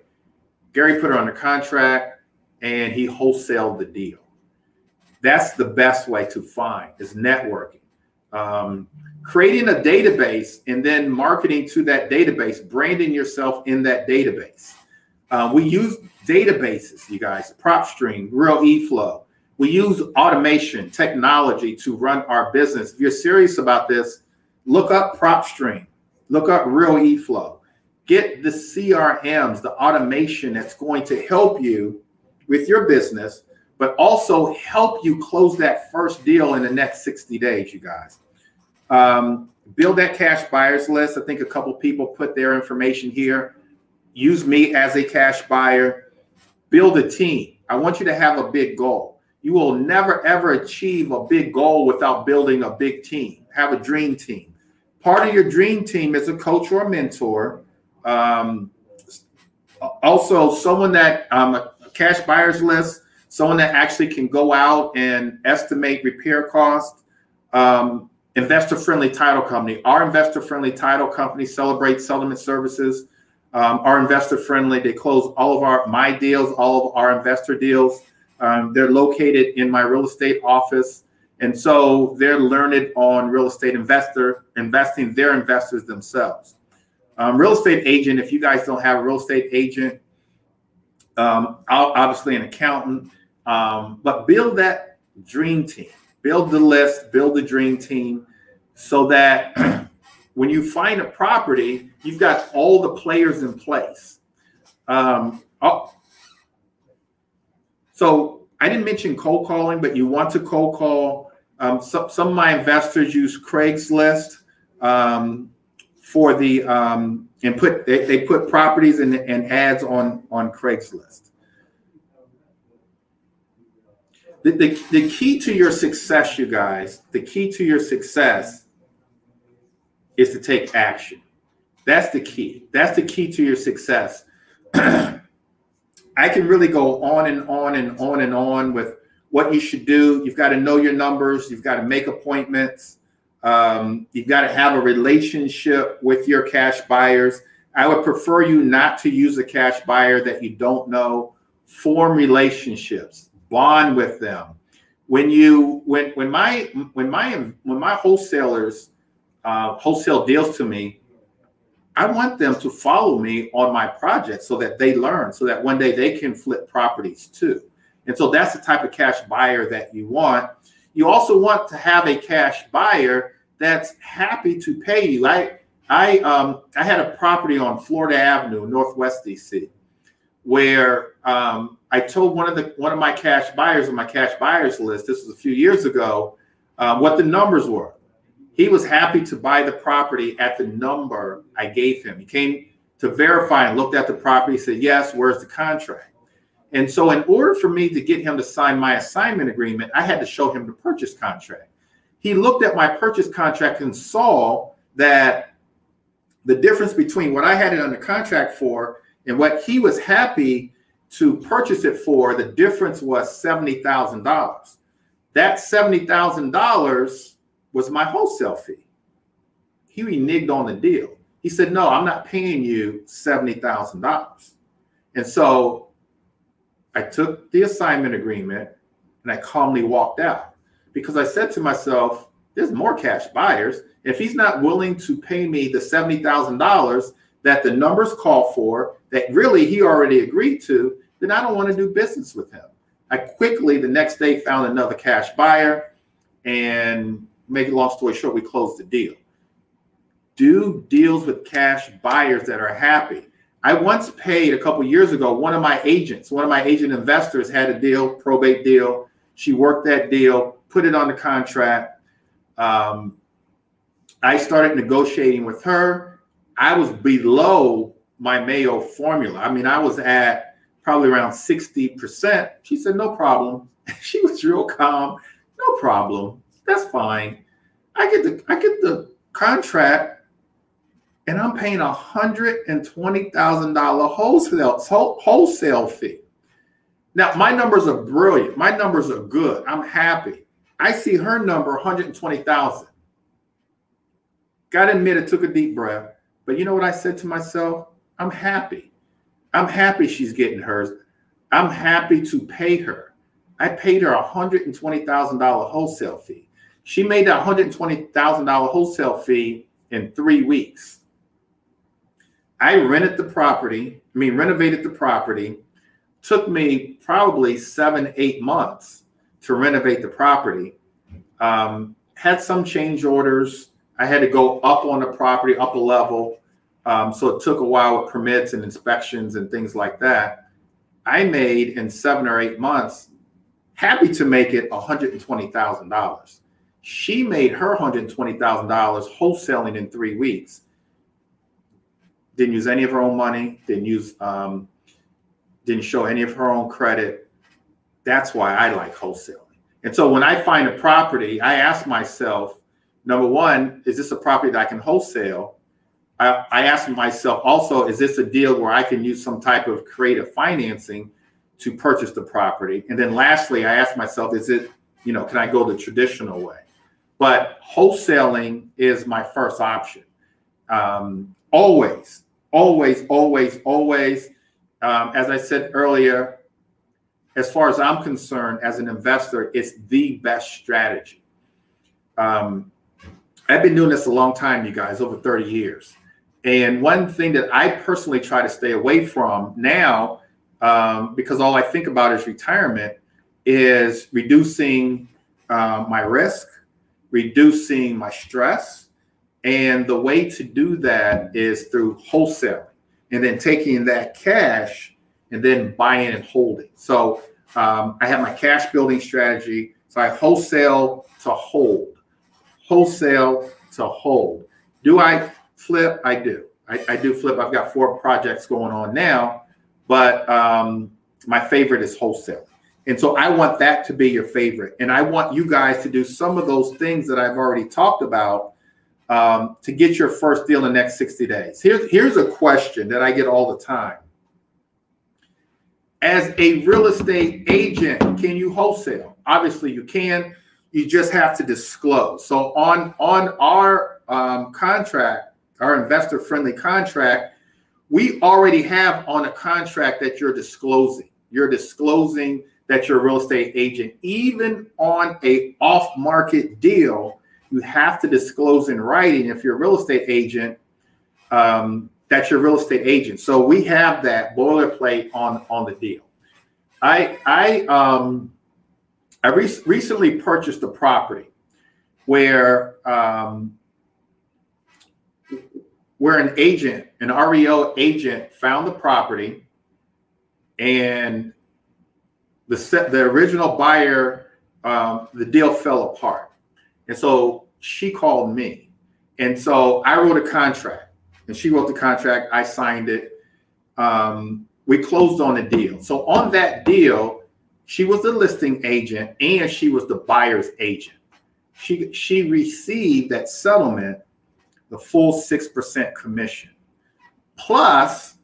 A: Gary put her on contract and he wholesaled the deal. That's the best way to find is networking. Um, creating a database and then marketing to that database, branding yourself in that database. Uh, we use databases, you guys, PropStream, Realeflow. We use automation, technology to run our business. If you're serious about this, look up PropStream, look up Realeflow. Get the CRMs, the automation that's going to help you with your business, but also help you close that first deal in the next 60 days, you guys. Um, build that cash buyers list. I think a couple people put their information here. Use me as a cash buyer. Build a team. I want you to have a big goal. You will never ever achieve a big goal without building a big team. Have a dream team. Part of your dream team is a coach or a mentor. Um, also, someone that um, a cash buyers list, someone that actually can go out and estimate repair costs. Um, investor friendly title company. Our investor friendly title company celebrates settlement services. Um, are investor friendly. They close all of our my deals, all of our investor deals. Um, they're located in my real estate office, and so they're learned on real estate investor investing. Their investors themselves. Um, real estate agent. If you guys don't have a real estate agent, um, obviously an accountant, um, but build that dream team. Build the list. Build the dream team, so that when you find a property, you've got all the players in place. Um, oh, so I didn't mention cold calling, but you want to cold call. Um, some, some of my investors use Craigslist um, for the um, and put they, they put properties and, and ads on on Craigslist. The, the, the key to your success, you guys, the key to your success is to take action. That's the key. That's the key to your success. I can really go on and on and on and on with what you should do. You've got to know your numbers. You've got to make appointments. Um, you've got to have a relationship with your cash buyers. I would prefer you not to use a cash buyer that you don't know. Form relationships, bond with them. When you when when my when my when my wholesalers uh, wholesale deals to me, I want them to follow me on my project so that they learn, so that one day they can flip properties too. And so that's the type of cash buyer that you want. You also want to have a cash buyer that's happy to pay you. I I um, I had a property on Florida Avenue, Northwest DC, where um, I told one of the one of my cash buyers on my cash buyers list. This was a few years ago. Uh, what the numbers were. He was happy to buy the property at the number I gave him. He came to verify and looked at the property, said, Yes, where's the contract? And so, in order for me to get him to sign my assignment agreement, I had to show him the purchase contract. He looked at my purchase contract and saw that the difference between what I had it under contract for and what he was happy to purchase it for, the difference was $70,000. That $70,000 was my wholesale fee. He reneged on the deal. He said, No, I'm not paying you $70,000. And so I took the assignment agreement and I calmly walked out because I said to myself, There's more cash buyers. If he's not willing to pay me the $70,000 that the numbers call for, that really he already agreed to, then I don't want to do business with him. I quickly, the next day, found another cash buyer and make a long story short, we closed the deal. Do deals with cash buyers that are happy. I once paid a couple years ago, one of my agents, one of my agent investors had a deal, probate deal. She worked that deal, put it on the contract. Um, I started negotiating with her. I was below my Mayo formula. I mean, I was at probably around 60%. She said, no problem. she was real calm. No problem. That's fine. I get the I get the contract, and I'm paying a hundred and twenty thousand dollar wholesale wholesale fee. Now my numbers are brilliant. My numbers are good. I'm happy. I see her number 120,000. Got to admit, it took a deep breath. But you know what I said to myself? I'm happy. I'm happy she's getting hers. I'm happy to pay her. I paid her a $120,000 wholesale fee. She made that $120,000 wholesale fee in three weeks. I rented the property, I mean, renovated the property. Took me probably seven, eight months to renovate the property. Um, had some change orders. I had to go up on the property, up a level. Um, so it took a while with permits and inspections and things like that. I made in seven or eight months, happy to make it $120,000. She made her $120,000 wholesaling in three weeks. Didn't use any of her own money, didn't use, um, didn't show any of her own credit. That's why I like wholesaling. And so when I find a property, I ask myself, number one, is this a property that I can wholesale? I, I ask myself also, is this a deal where I can use some type of creative financing to purchase the property? And then lastly, I ask myself, is it, you know, can I go the traditional way? But wholesaling is my first option. Um, always, always, always, always. Um, as I said earlier, as far as I'm concerned, as an investor, it's the best strategy. Um, I've been doing this a long time, you guys, over 30 years. And one thing that I personally try to stay away from now, um, because all I think about is retirement, is reducing uh, my risk, reducing my stress. And the way to do that is through wholesaling and then taking that cash and then buying and holding. So um, I have my cash building strategy. So I wholesale to hold, wholesale to hold. Do I flip? I do. I, I do flip. I've got four projects going on now, but um, my favorite is wholesale. And so I want that to be your favorite. And I want you guys to do some of those things that I've already talked about um, to get your first deal in the next 60 days. Here's, here's a question that I get all the time. As a real estate agent, can you wholesale? Obviously, you can. You just have to disclose. So on on our um, contract, our investor friendly contract, we already have on a contract that you're disclosing. You're disclosing that you're a real estate agent. Even on a off market deal, you have to disclose in writing if you're a real estate agent um, that you're a real estate agent. So we have that boilerplate on on the deal. I I um I re- recently purchased a property where um, where an agent, an REO agent, found the property, and the set, the original buyer, um, the deal fell apart, and so she called me, and so I wrote a contract, and she wrote the contract. I signed it. Um, we closed on the deal. So on that deal, she was the listing agent and she was the buyer's agent. She she received that settlement the full 6% commission. Plus,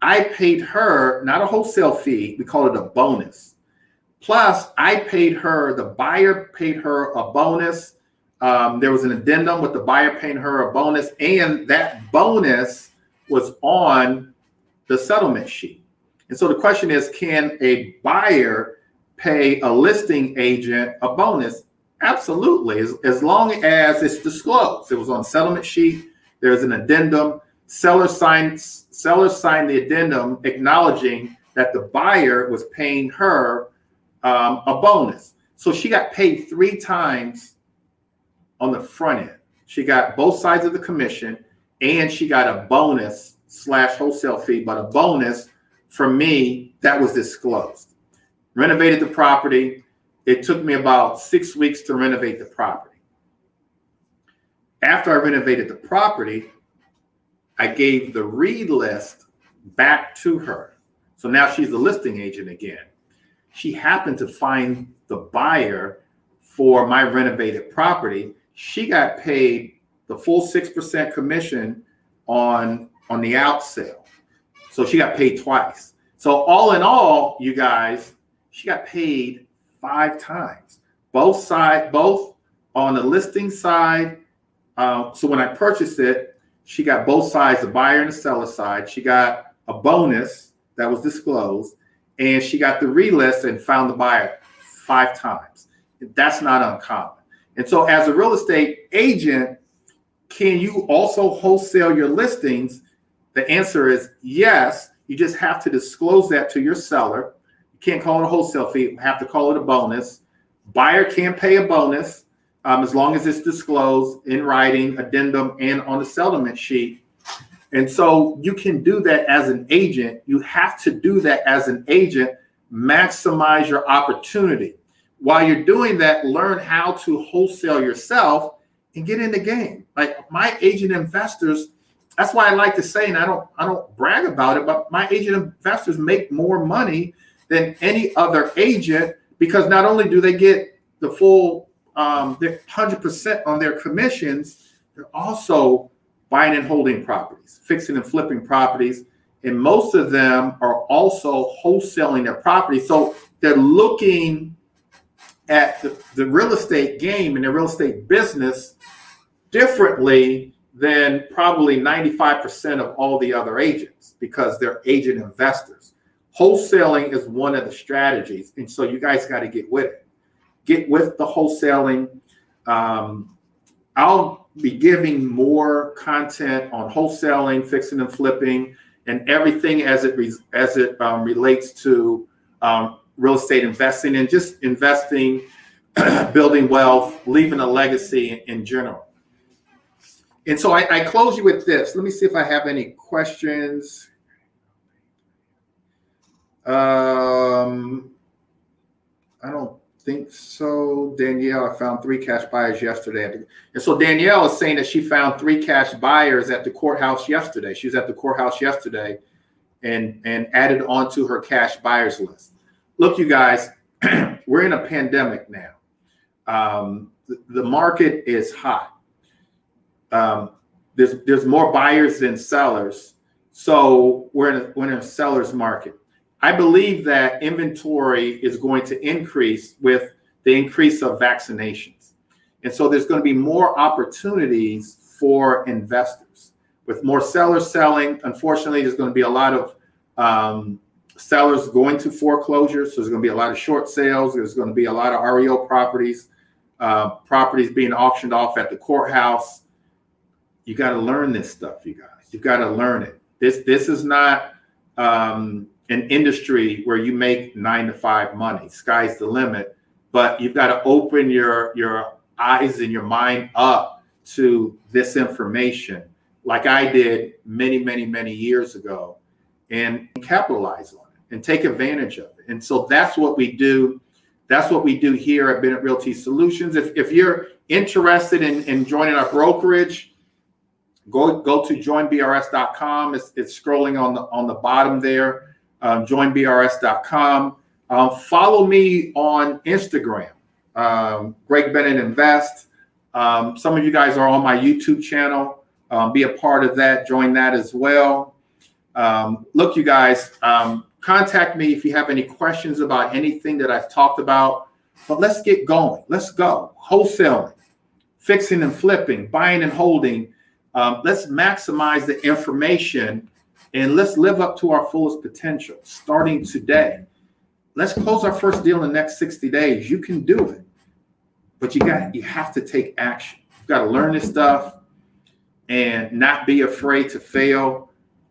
A: I paid her not a wholesale fee, we call it a bonus. Plus, I paid her, the buyer paid her a bonus. Um, there was an addendum with the buyer paying her a bonus, and that bonus was on the settlement sheet. And so the question is can a buyer pay a listing agent a bonus? Absolutely, as, as long as it's disclosed. It was on settlement sheet. There's an addendum. Seller signed seller signed the addendum acknowledging that the buyer was paying her um, a bonus. So she got paid three times on the front end. She got both sides of the commission and she got a bonus slash wholesale fee, but a bonus from me that was disclosed. Renovated the property, it took me about six weeks to renovate the property. After I renovated the property, I gave the read list back to her. So now she's the listing agent again. She happened to find the buyer for my renovated property. She got paid the full 6% commission on on the out sale. So she got paid twice. So all in all, you guys, she got paid five times. Both side, both on the listing side. Uh, so when I purchased it, she got both sides, the buyer and the seller side. She got a bonus that was disclosed, and she got the relist and found the buyer. five times. That's not uncommon. And so, as a real estate agent, can you also wholesale your listings? The answer is yes. You just have to disclose that to your seller. You can't call it a wholesale fee, you have to call it a bonus. Buyer can pay a bonus um, as long as it's disclosed in writing, addendum, and on the settlement sheet. And so you can do that as an agent. You have to do that as an agent, maximize your opportunity. While you're doing that, learn how to wholesale yourself and get in the game. Like my agent investors, that's why I like to say, and I don't I don't brag about it, but my agent investors make more money than any other agent because not only do they get the full um, they're 100% on their commissions, they're also buying and holding properties, fixing and flipping properties. And most of them are also wholesaling their properties. So they're looking at the, the real estate game and the real estate business differently than probably 95% of all the other agents because they're agent investors. Wholesaling is one of the strategies. And so you guys got to get with it. Get with the wholesaling. Um, I'll be giving more content on wholesaling, fixing and flipping, and everything as it re- as it um, relates to um, real estate investing and just investing, building wealth, leaving a legacy in, general. And so I, I, close you with this. Let me see if I have any questions. Um, I don't think so. Danielle, I found three cash buyers yesterday. And so Danielle is saying that she found three cash buyers at the courthouse yesterday. She was at the courthouse yesterday and, and added onto her cash buyers list. Look, you guys, we're in a pandemic now. Um, the, the, market is hot. Um, there's there's more buyers than sellers, so we're in a, we're in a seller's market. I believe that inventory is going to increase with the increase of vaccinations, and so there's going to be more opportunities for investors. With more sellers selling, unfortunately, there's going to be a lot of um, sellers going to foreclosure. So there's going to be a lot of short sales. There's going to be a lot of REO properties, uh, properties being auctioned off at the courthouse. You got to learn this stuff, you guys. You've got to learn it. This this is not um, an industry where you make nine to five money. Sky's the limit. But you've got to open your your eyes and your mind up to this information, like I did many, many, many years ago, and capitalize on and take advantage of it. And so that's what we do. That's what we do here at Bennett Realty Solutions. If, if you're interested in, in joining our brokerage, go go to joinbrs.com. It's, it's scrolling on the on the bottom there. Um, joinbrs.com. Um, follow me on Instagram, um, Greg Bennett Invest. Um, some of you guys are on my YouTube channel. Um, be a part of that. Join that as well. Um, look, you guys, um, contact me if you have any questions about anything that I've talked about. But let's get going. Let's go. Wholesaling, fixing and flipping, buying and holding. Um, let's maximize the information and let's live up to our fullest potential starting today. Let's close our first deal in the next 60 days. You can do it. But you got you have to take action. You've got to learn this stuff and not be afraid to fail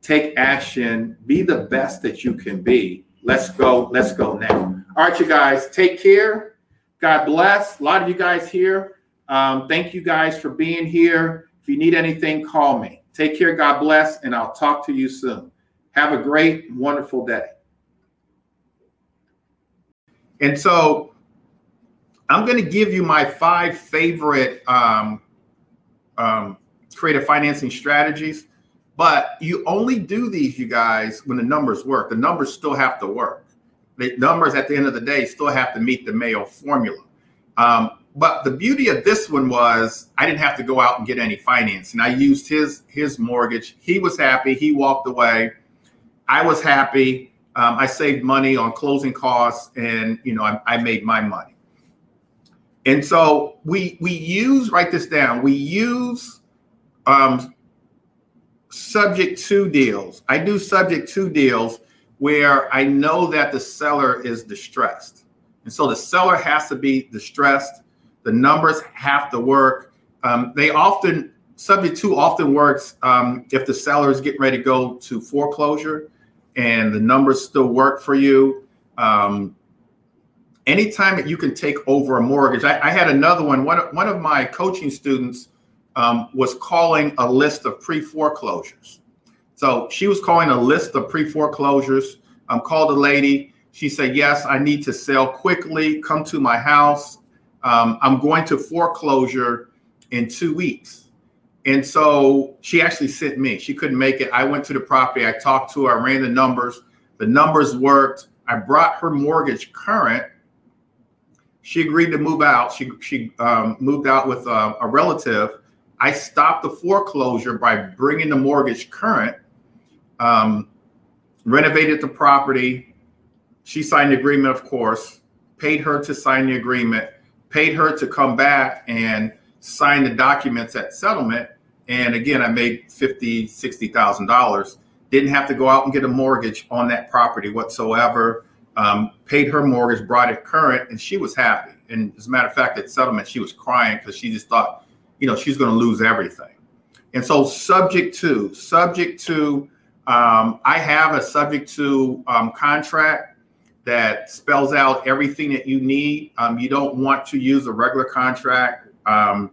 A: take action, be the best that you can be. Let's go. Let's go now. All right, you guys, take care. God bless. A lot of you guys here. Um, thank you guys for being here. If you need anything, call me. Take care. God bless. And I'll talk to you soon. Have a great, wonderful day. And so I'm going to give you my five favorite um, um, creative financing strategies. But you only do these, you guys, when the numbers work. The numbers still have to work. The numbers at the end of the day still have to meet the Mayo formula. Um, but the beauty of this one was I didn't have to go out and get any financing. I used his his mortgage. He was happy. He walked away. I was happy. Um, I saved money on closing costs, and you know I, I made my money. And so we we use write this down. We use um, subject to deals. I do subject to deals where I know that the seller is distressed. And so the seller has to be distressed. The numbers have to work. Um, they often, subject to often works um, if the seller is getting ready to go to foreclosure and the numbers still work for you. Um, anytime that you can take over a mortgage, I, I had another one. One one of my coaching students um, was calling a list of pre foreclosures. So she was calling a list of pre foreclosures. Um, called a lady. She said, Yes, I need to sell quickly. Come to my house. Um, I'm going to foreclosure in two weeks. And so she actually sent me. She couldn't make it. I went to the property. I talked to her. I ran the numbers. The numbers worked. I brought her mortgage current. She agreed to move out. She she um, moved out with uh, a relative. I stopped the foreclosure by bringing the mortgage current. Um, renovated the property. She signed the agreement, of course. Paid her to sign the agreement. Paid her to come back and sign the documents at settlement. And again, I made fifty, sixty thousand dollars. Didn't have to go out and get a mortgage on that property whatsoever. Um, paid her mortgage, brought it current, and she was happy. And as a matter of fact, at settlement, she was crying because she just thought, you know, she's going to lose everything. And so, subject to, subject to, um, I have a subject to um, contract that spells out everything that you need. Um, you don't want to use a regular contract. Um,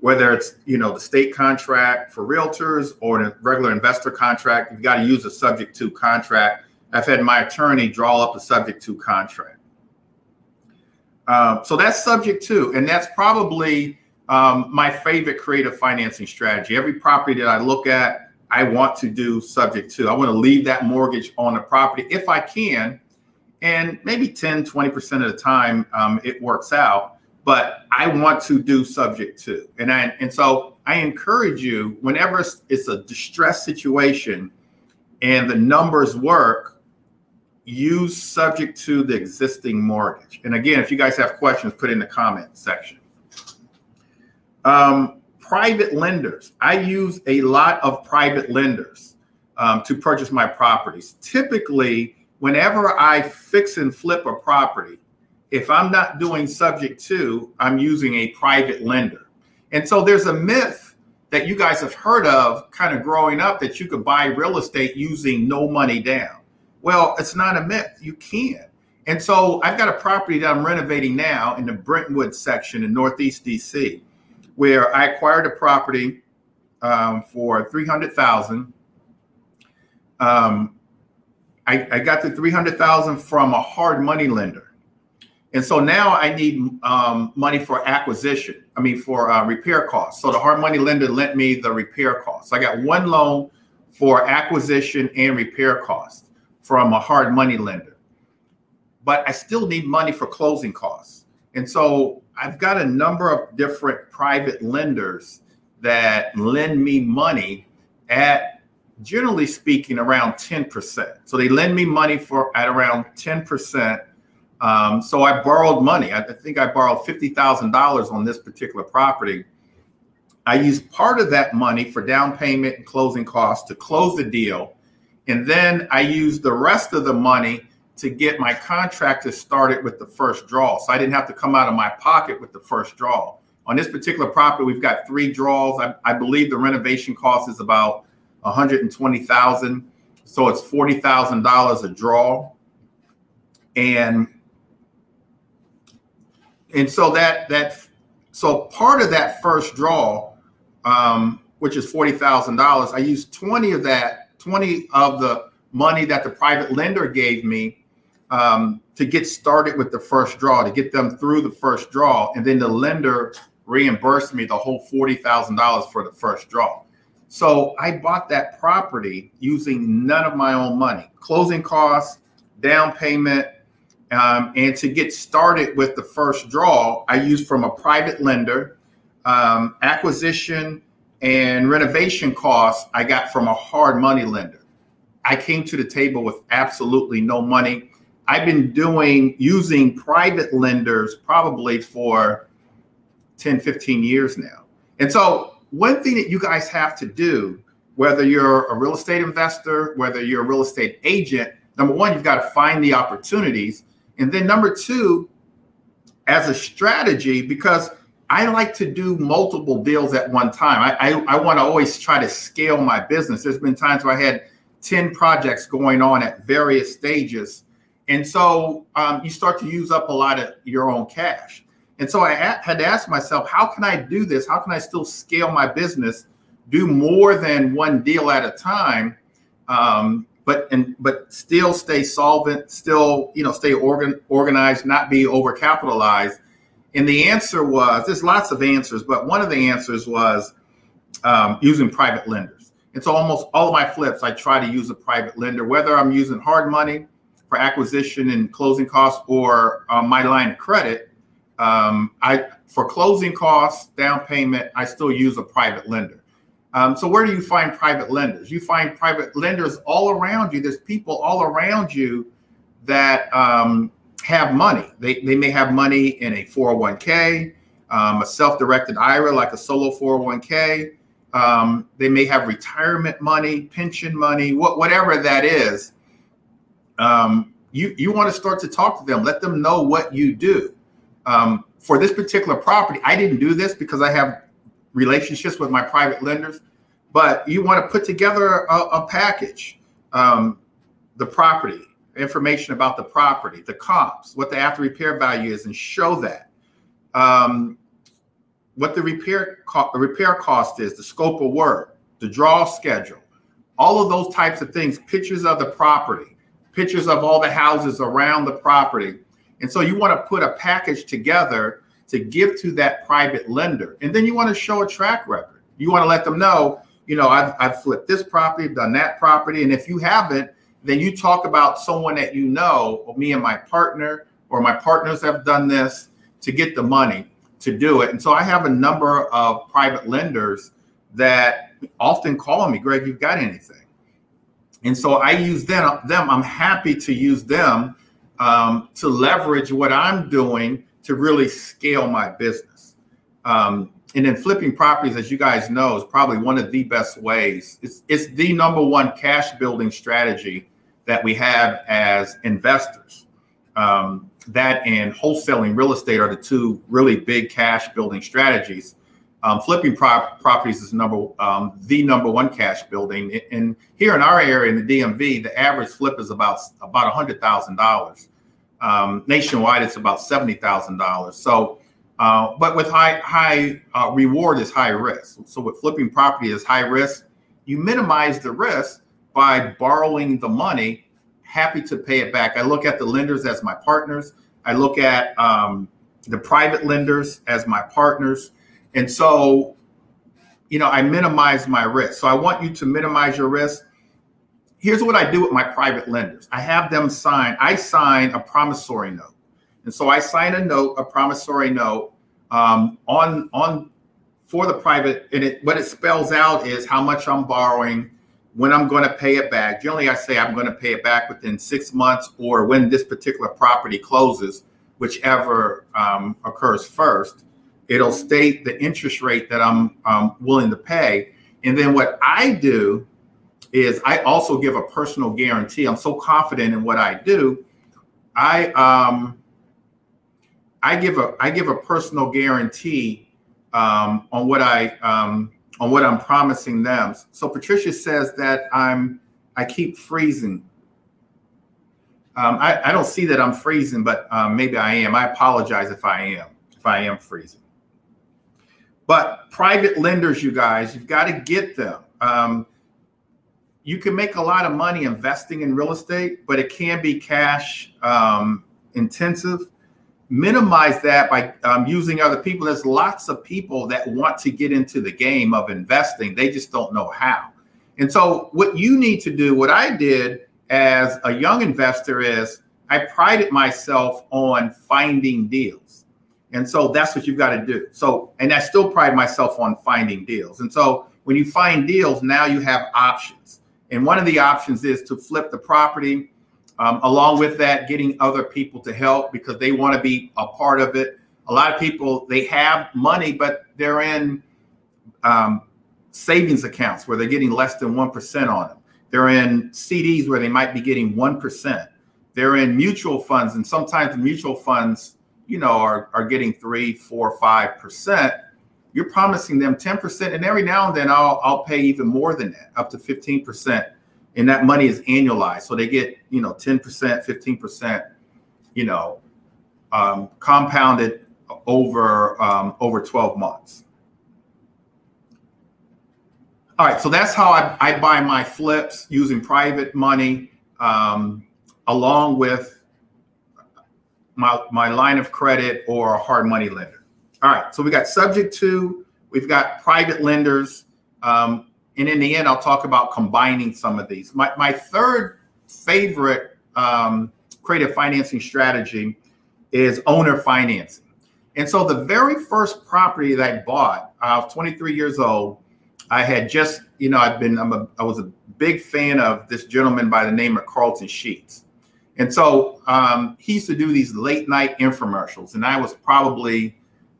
A: whether it's you know the state contract for realtors or the regular investor contract, you've got to use a subject to contract. I've had my attorney draw up a subject to contract. Uh, so that's subject to, and that's probably um, my favorite creative financing strategy. Every property that I look at, I want to do subject to. I want to leave that mortgage on the property if I can. And maybe 10, 20% of the time um, it works out but I want to do subject to. And I and so I encourage you whenever it's, a distress situation and the numbers work, use subject to the existing mortgage. And again, if you guys have questions, put in the comment section. Um, private lenders. I use a lot of private lenders um, to purchase my properties. Typically, whenever I fix and flip a property, if I'm not doing subject to, I'm using a private lender. And so there's a myth that you guys have heard of kind of growing up that you could buy real estate using no money down. Well, it's not a myth. You can. And so I've got a property that I'm renovating now in the Brentwood section in Northeast DC, where I acquired a property um, for 300,000. Um, I, I got the 300,000 from a hard money lender. And so now I need um, money for acquisition. I mean, for uh, repair costs. So the hard money lender lent me the repair costs. I got one loan for acquisition and repair costs from a hard money lender. But I still need money for closing costs. And so I've got a number of different private lenders that lend me money at generally speaking around 10%. So they lend me money for at around 10% um, so I borrowed money. I, think I borrowed fifty thousand dollars on this particular property. I used part of that money for down payment and closing costs to close the deal, and then I used the rest of the money to get my contractor started with the first draw. So I didn't have to come out of my pocket with the first draw. On this particular property, we've got three draws. I, I believe the renovation cost is about one hundred and twenty thousand, so it's forty thousand dollars a draw, and and so that that so part of that first draw, um, which is forty thousand dollars, I used twenty of that, twenty of the money that the private lender gave me um, to get started with the first draw, to get them through the first draw, and then the lender reimbursed me the whole forty thousand dollars for the first draw. So I bought that property using none of my own money, closing costs, down payment, um, and to get started with the first draw, I used from a private lender. Um, acquisition and renovation costs I got from a hard money lender. I came to the table with absolutely no money. I've been doing using private lenders probably for 10, 15 years now. And so, one thing that you guys have to do, whether you're a real estate investor, whether you're a real estate agent, number one, you've got to find the opportunities and then number two, as a strategy because I like to do multiple deals at one time. I, I, I want to always try to scale my business. There's been times where I had 10 projects going on at various stages. And so um, you start to use up a lot of your own cash. And so I had to ask myself, how can I do this? How can I still scale my business, do more than one deal at a time, um, but and but still stay solvent, still you know stay organ, organized, not be overcapitalized. And the answer was there's lots of answers, but one of the answers was um, using private lenders. And so almost all of my flips, I try to use a private lender, whether I'm using hard money for acquisition and closing costs or uh, my line of credit. Um, I for closing costs, down payment, I still use a private lender. Um, so where do you find private lenders? You find private lenders all around you. There's people all around you that um, have money. They, they may have money in a 401k, um, a self-directed IRA like a solo 401k. Um, they may have retirement money, pension money, what, whatever that is. Um, you you want to start to talk to them. Let them know what you do. Um, for this particular property, I didn't do this because I have relationships with my private lenders, but you want to put together a, a package, um, the property, information about the property, the comps, what the after repair value is, and show that. Um, what the repair co- repair cost is, the scope of work, the draw schedule, all of those types of things, pictures of the property, pictures of all the houses around the property. And so you want to put a package together to give to that private lender. And then you want to show a track record. You want to let them know, you know, I've, I've flipped this property, done that property. And if you haven't, then you talk about someone that you know, or me and my partner, or my partners have done this to get the money to do it. And so I have a number of private lenders that often call me, Greg, you've got anything? And so I use them. them I'm happy to use them um, to leverage what I'm doing to really scale my business. Um, and then flipping properties, as you guys know, is probably one of the best ways. It's, it's the number one cash building strategy that we have as investors. Um, that and wholesaling real estate are the two really big cash building strategies. Um, flipping properties is number um, the number one cash building. And here in our area in the DMV, the average flip is about about hundred thousand dollars. Um, nationwide, it's about seventy thousand dollars. So, uh, but with high high uh, reward is high risk. So with flipping property is high risk. You minimize the risk by borrowing the money. Happy to pay it back. I look at the lenders as my partners. I look at um, the private lenders as my partners, and so you know I minimize my risk. So I want you to minimize your risk here's what I do with my private lenders. I have them sign, I sign a promissory note. And so I sign a note, a promissory note um, on on for the private, and it what it spells out is how much I'm borrowing, when I'm going to pay it back. Generally, I say I'm going to pay it back within six months or when this particular property closes, whichever um, occurs first. It'll state the interest rate that I'm um, willing to pay. And then what I do is I also give a personal guarantee. I'm so confident in what I do. I um I give a I give a personal guarantee um, on what I um, on what I'm promising them. So Patricia says that I'm I keep freezing. Um, I, I don't see that I'm freezing, but um, maybe I am. I apologize if I am if I am freezing. But private lenders, you guys, you've got to get them. Um, you can make a lot of money investing in real estate, but it can be cash um, intensive. Minimize that by um, using other people. There's lots of people that want to get into the game of investing, they just don't know how. And so, what you need to do, what I did as a young investor, is I prided myself on finding deals. And so that's what you've got to do. So, and I still pride myself on finding deals. And so when you find deals, now you have options. And one of the options is to flip the property. Um, along with that, getting other people to help because they want to be a part of it. A lot of people they have money, but they're in um, savings accounts where they're getting less than one percent on them. They're in CDs where they might be getting one percent. They're in mutual funds, and sometimes the mutual funds you know, are, are getting three, four, five percent, you're promising them 10%. And every now and then I'll I'll pay even more than that, up to 15%. And that money is annualized. So they get, you know, 10%, 15%, you know, um, compounded over um, over 12 months. All right, so that's how I, I buy my flips using private money um, along with my, my line of credit or a hard money lender. All right, so we got subject to, we've got private lenders. Um, and in the end, I'll talk about combining some of these. My, my third favorite um, creative financing strategy is owner financing. And so the very first property that I bought, I was 23 years old. I had just, you know, I've been, I'm a, I was a big fan of this gentleman by the name of Carleton Sheets. And so um, he used to do these late night infomercials. And I was probably,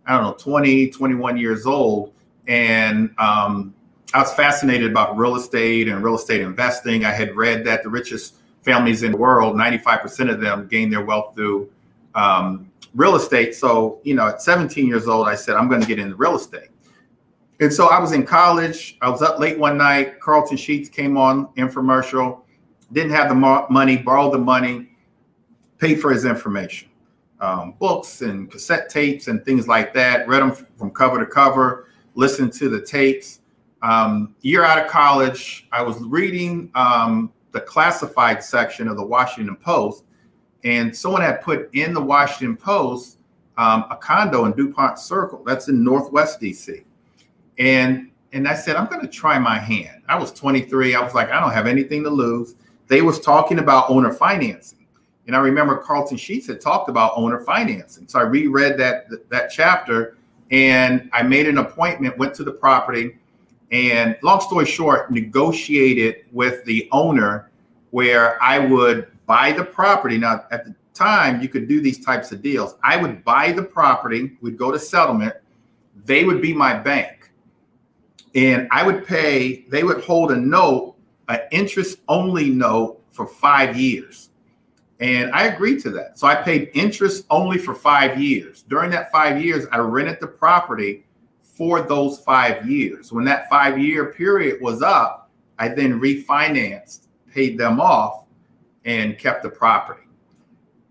A: I don't know, 20, 21 years old. And um, I was fascinated about real estate and real estate investing. I had read that the richest families in the world, 95% of them gain their wealth through um, real estate. So, you know, at 17 years old, I said, I'm going to get into real estate. And so I was in college. I was up late one night. Carleton Sheets came on infomercial. Didn't have the money, borrowed the money, paid for his information, um, books and cassette tapes and things like that. Read them from cover to cover. Listened to the tapes. Um, year out of college, I was reading um, the classified section of the Washington Post, and someone had put in the Washington Post um, a condo in DuPont Circle. That's in Northwest DC. And and I said, I'm going to try my hand. I was 23. I was like, I don't have anything to lose. They was talking about owner financing. And I remember Carleton Sheets had talked about owner financing. So I reread that that chapter and I made an appointment, went to the property, and long story short, negotiated with the owner where I would buy the property. Now, at the time, you could do these types of deals. I would buy the property, we'd go to settlement, they would be my bank. And I would pay, they would hold a note, an interest only note for five years. And I agreed to that. So I paid interest only for five years. During that five years, I rented the property for those five years. When that five year period was up, I then refinanced, paid them off, and kept the property.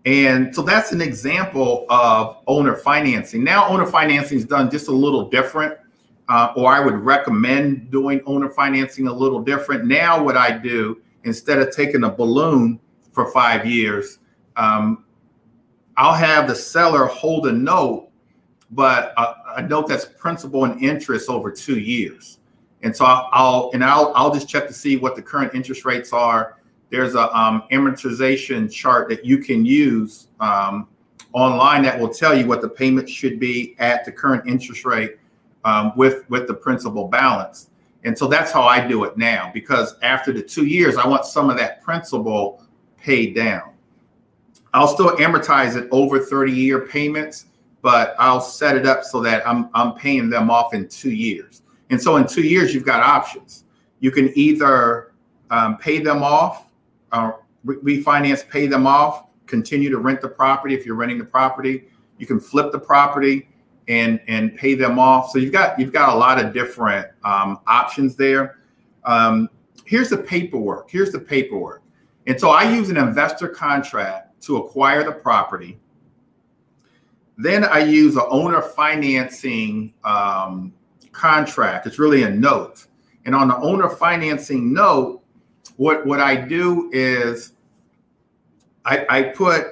A: And so that's an example of owner financing. Now, owner financing is done just a little different, uh, or I would recommend doing owner financing a little different. Now, what I do instead of taking a balloon for five years, um, I'll have the seller hold a note, but a, a, note that's principal and interest over two years. And so I'll, and I'll I'll just check to see what the current interest rates are there's a um, amortization chart that you can use um, online that will tell you what the payment should be at the current interest rate um, with with the principal balance. And so that's how I do it now because after the two years, I want some of that principal paid down. I'll still amortize it over 30 year payments, but I'll set it up so that I'm, I'm paying them off in two years. And so in two years, you've got options. You can either um, pay them off uh, refinance, pay them off, continue to rent the property if you're renting the property. You can flip the property and and pay them off. So you've got you've got a lot of different um, options there. Um, here's the paperwork. Here's the paperwork. And so I use an investor contract to acquire the property. Then I use an owner financing um, contract. It's really a note. And on the owner financing note, what what I do is I, I put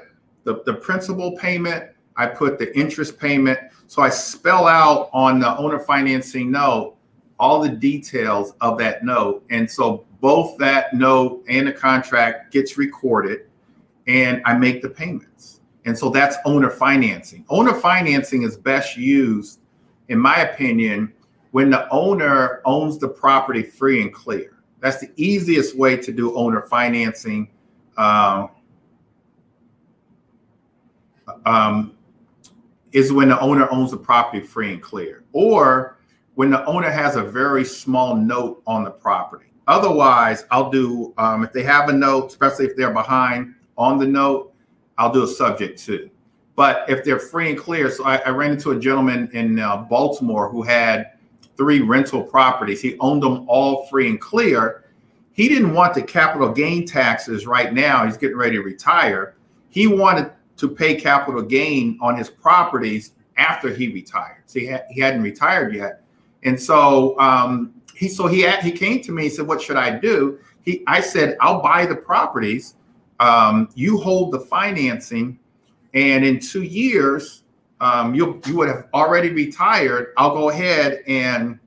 A: the, the principal payment, I put the interest payment. So I spell out on the owner financing note all the details of that note. And so both that note and the contract gets recorded and I make the payments. And so that's owner financing. Owner financing is best used, in my opinion, when the owner owns the property free and clear. That's the easiest way to do owner financing. Um, um, is when the owner owns the property free and clear, or when the owner has a very small note on the property. Otherwise, I'll do um, if they have a note, especially if they're behind on the note, I'll do a subject to. But if they're free and clear, so I, I ran into a gentleman in uh, Baltimore who had three rental properties. He owned them all free and clear. He didn't want the capital gain taxes right now. He's getting ready to retire. He wanted to pay capital gain on his properties after he retired. So he, had, he hadn't retired yet. And so um, he so he had, he came to me and said, "What should I do?" He I said, "I'll buy the properties. Um, you hold the financing, and in two years, um, you you would have already retired. I'll go ahead and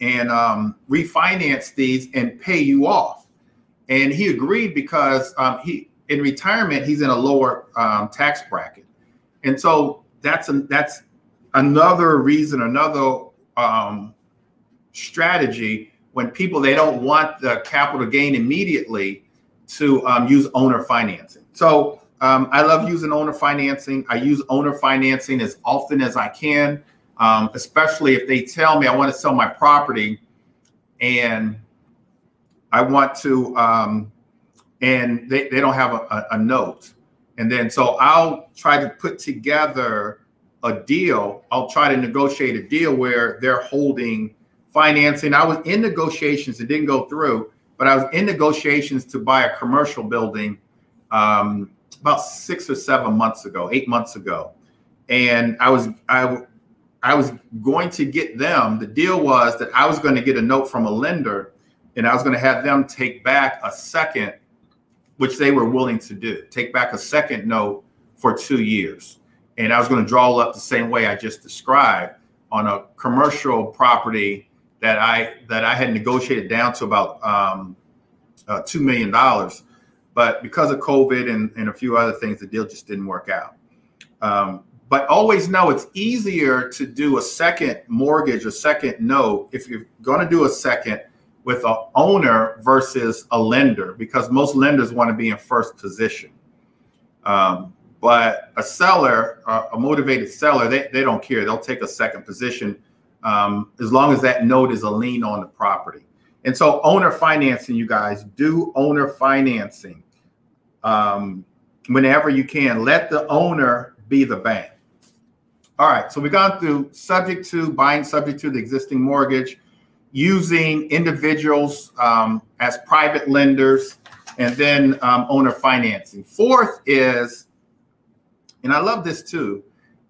A: and um, refinance these and pay you off." And he agreed because um, he in retirement he's in a lower um, tax bracket, and so that's a, that's another reason, another um, strategy when people they don't want the capital gain immediately to um, use owner financing. So um, I love using owner financing. I use owner financing as often as I can, um, especially if they tell me I want to sell my property and I want to, um, and they, they don't have a, a, note. And then so I'll try to put together a deal. I'll try to negotiate a deal where they're holding financing. I was in negotiations, it didn't go through, but I was in negotiations to buy a commercial building um, about six or seven months ago, eight months ago, and I was I I was going to get them. The deal was that I was going to get a note from a lender, and I was going to have them take back a second, which they were willing to do, take back a second note for two years, and I was going to draw up the same way I just described on a commercial property that I that I had negotiated down to about um, uh, two million dollars. But because of COVID and, and a few other things, the deal just didn't work out. Um, but always know it's easier to do a second mortgage, a second note, if you're going to do a second with an owner versus a lender, because most lenders want to be in first position. Um, but a seller, uh, a motivated seller, they, they don't care. They'll take a second position um, as long as that note is a lien on the property. And so, owner financing, you guys do owner financing um, whenever you can. Let the owner be the bank. All right, so we've gone through subject to buying subject to the existing mortgage, using individuals um, as private lenders, and then um, owner financing. Fourth is, and I love this too,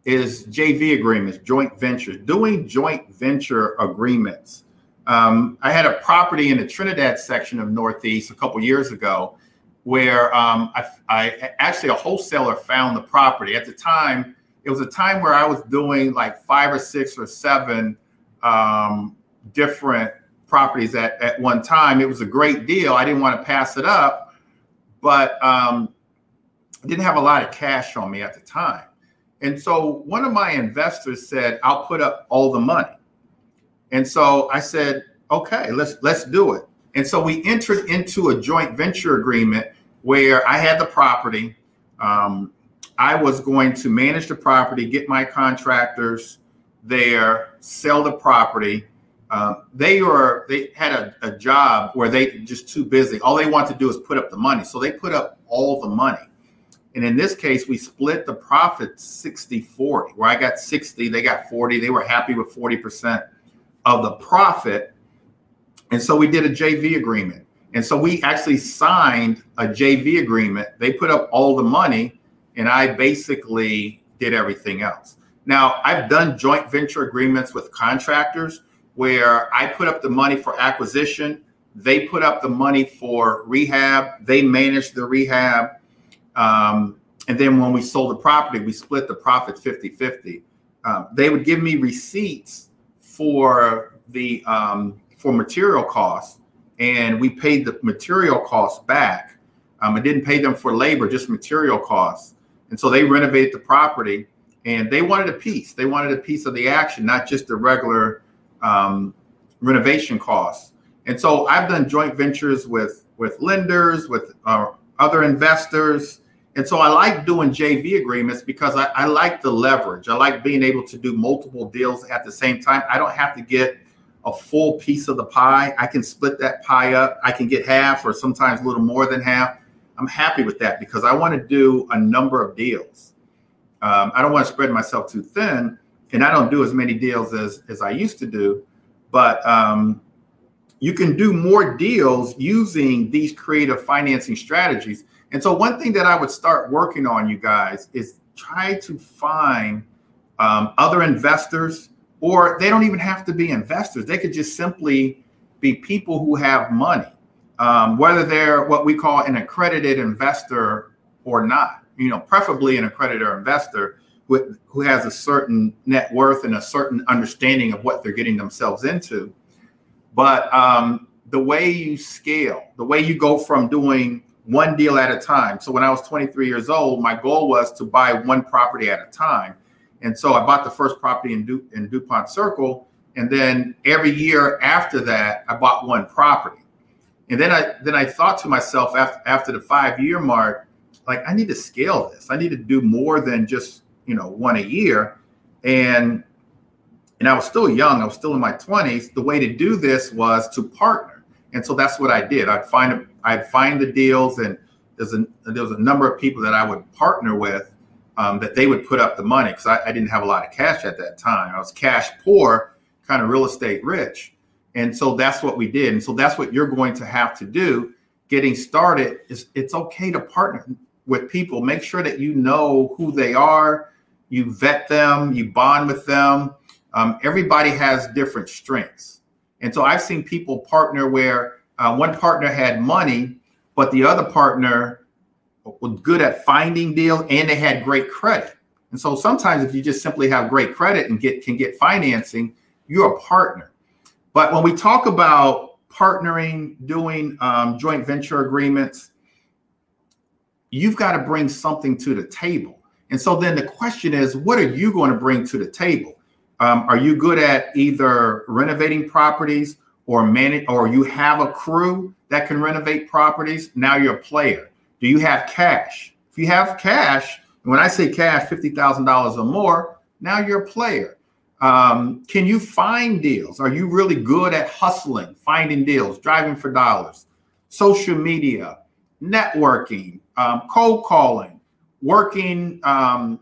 A: is JV agreements, joint ventures, doing joint venture agreements. Um, I had a property in the Trinidad section of Northeast a couple years ago where um, I, I, actually a wholesaler found the property at the time. It was a time where I was doing like five or six or seven um, different properties at, at one time. It was a great deal. I didn't want to pass it up, but um, didn't have a lot of cash on me at the time. And so one of my investors said, "I'll put up all the money." And so I said, "Okay, let's let's do it." And so we entered into a joint venture agreement where I had the property. Um, I was going to manage the property, get my contractors there, sell the property. Um, they were they had a, a, job where they just too busy. All they want to do is put up the money, so they put up all the money. And in this case, we split the profit 60 40, where I got 60, they got 40. They were happy with 40% of the profit. And so we did a JV agreement. And so we actually signed a JV agreement. They put up all the money, and I basically did everything else. Now, I've done joint venture agreements with contractors where I put up the money for acquisition, they put up the money for rehab, they manage the rehab. Um, and then when we sold the property, we split the profit 50 50. Um, they would give me receipts for the um, for material costs and we paid the material costs back. Um, I didn't pay them for labor, just material costs. And so they renovated the property and they wanted a piece. They wanted a piece of the action, not just the regular um, renovation costs. And so I've done joint ventures with with lenders, with uh, other investors. And so I like doing JV agreements because I, I like the leverage. I like being able to do multiple deals at the same time. I don't have to get a full piece of the pie. I can split that pie up. I can get half or sometimes a little more than half. I'm happy with that because I want to do a number of deals. Um, I don't want to spread myself too thin, and I don't do as many deals as as I used to do. But um, you can do more deals using these creative financing strategies. And so, one thing that I would start working on, you guys, is try to find um, other investors, or they don't even have to be investors. They could just simply be people who have money, um, whether they're what we call an accredited investor or not. You know, preferably an accredited investor who, has a certain net worth and a certain understanding of what they're getting themselves into. But um, the way you scale, the way you go from doing one deal at a time. So when I was 23 years old, my goal was to buy one property at a time. And so I bought the first property in, du- in DuPont Circle. And then every year after that, I bought one property. And then I then I thought to myself after after the five year mark, like I need to scale this. I need to do more than just you know one a year. And and I was still young. I was still in my 20s. The way to do this was to partner. And so that's what I did. I'd find I'd find the deals, and there's a there was a number of people that I would partner with um, that they would put up the money because I, I, didn't have a lot of cash at that time. I was cash poor, kind of real estate rich, and so that's what we did. And so that's what you're going to have to do. Getting started is it's okay to partner with people. Make sure that you know who they are, you vet them, you bond with them. Um, everybody has different strengths, and so I've seen people partner where uh, one partner had money, but the other partner was good at finding deals and they had great credit. And so sometimes if you just simply have great credit and get can get financing, you're a partner. But when we talk about partnering, doing um, joint venture agreements, you've got to bring something to the table. And so then the question is, what are you going to bring to the table? Um, are you good at either renovating properties or manage, or you have a crew that can renovate properties? Now you're a player. Do you have cash? If you have cash, when I say cash, $50,000 or more, now you're a player. Um, can you find deals? Are you really good at hustling, finding deals, driving for dollars? Social media, networking, um, cold calling, working um,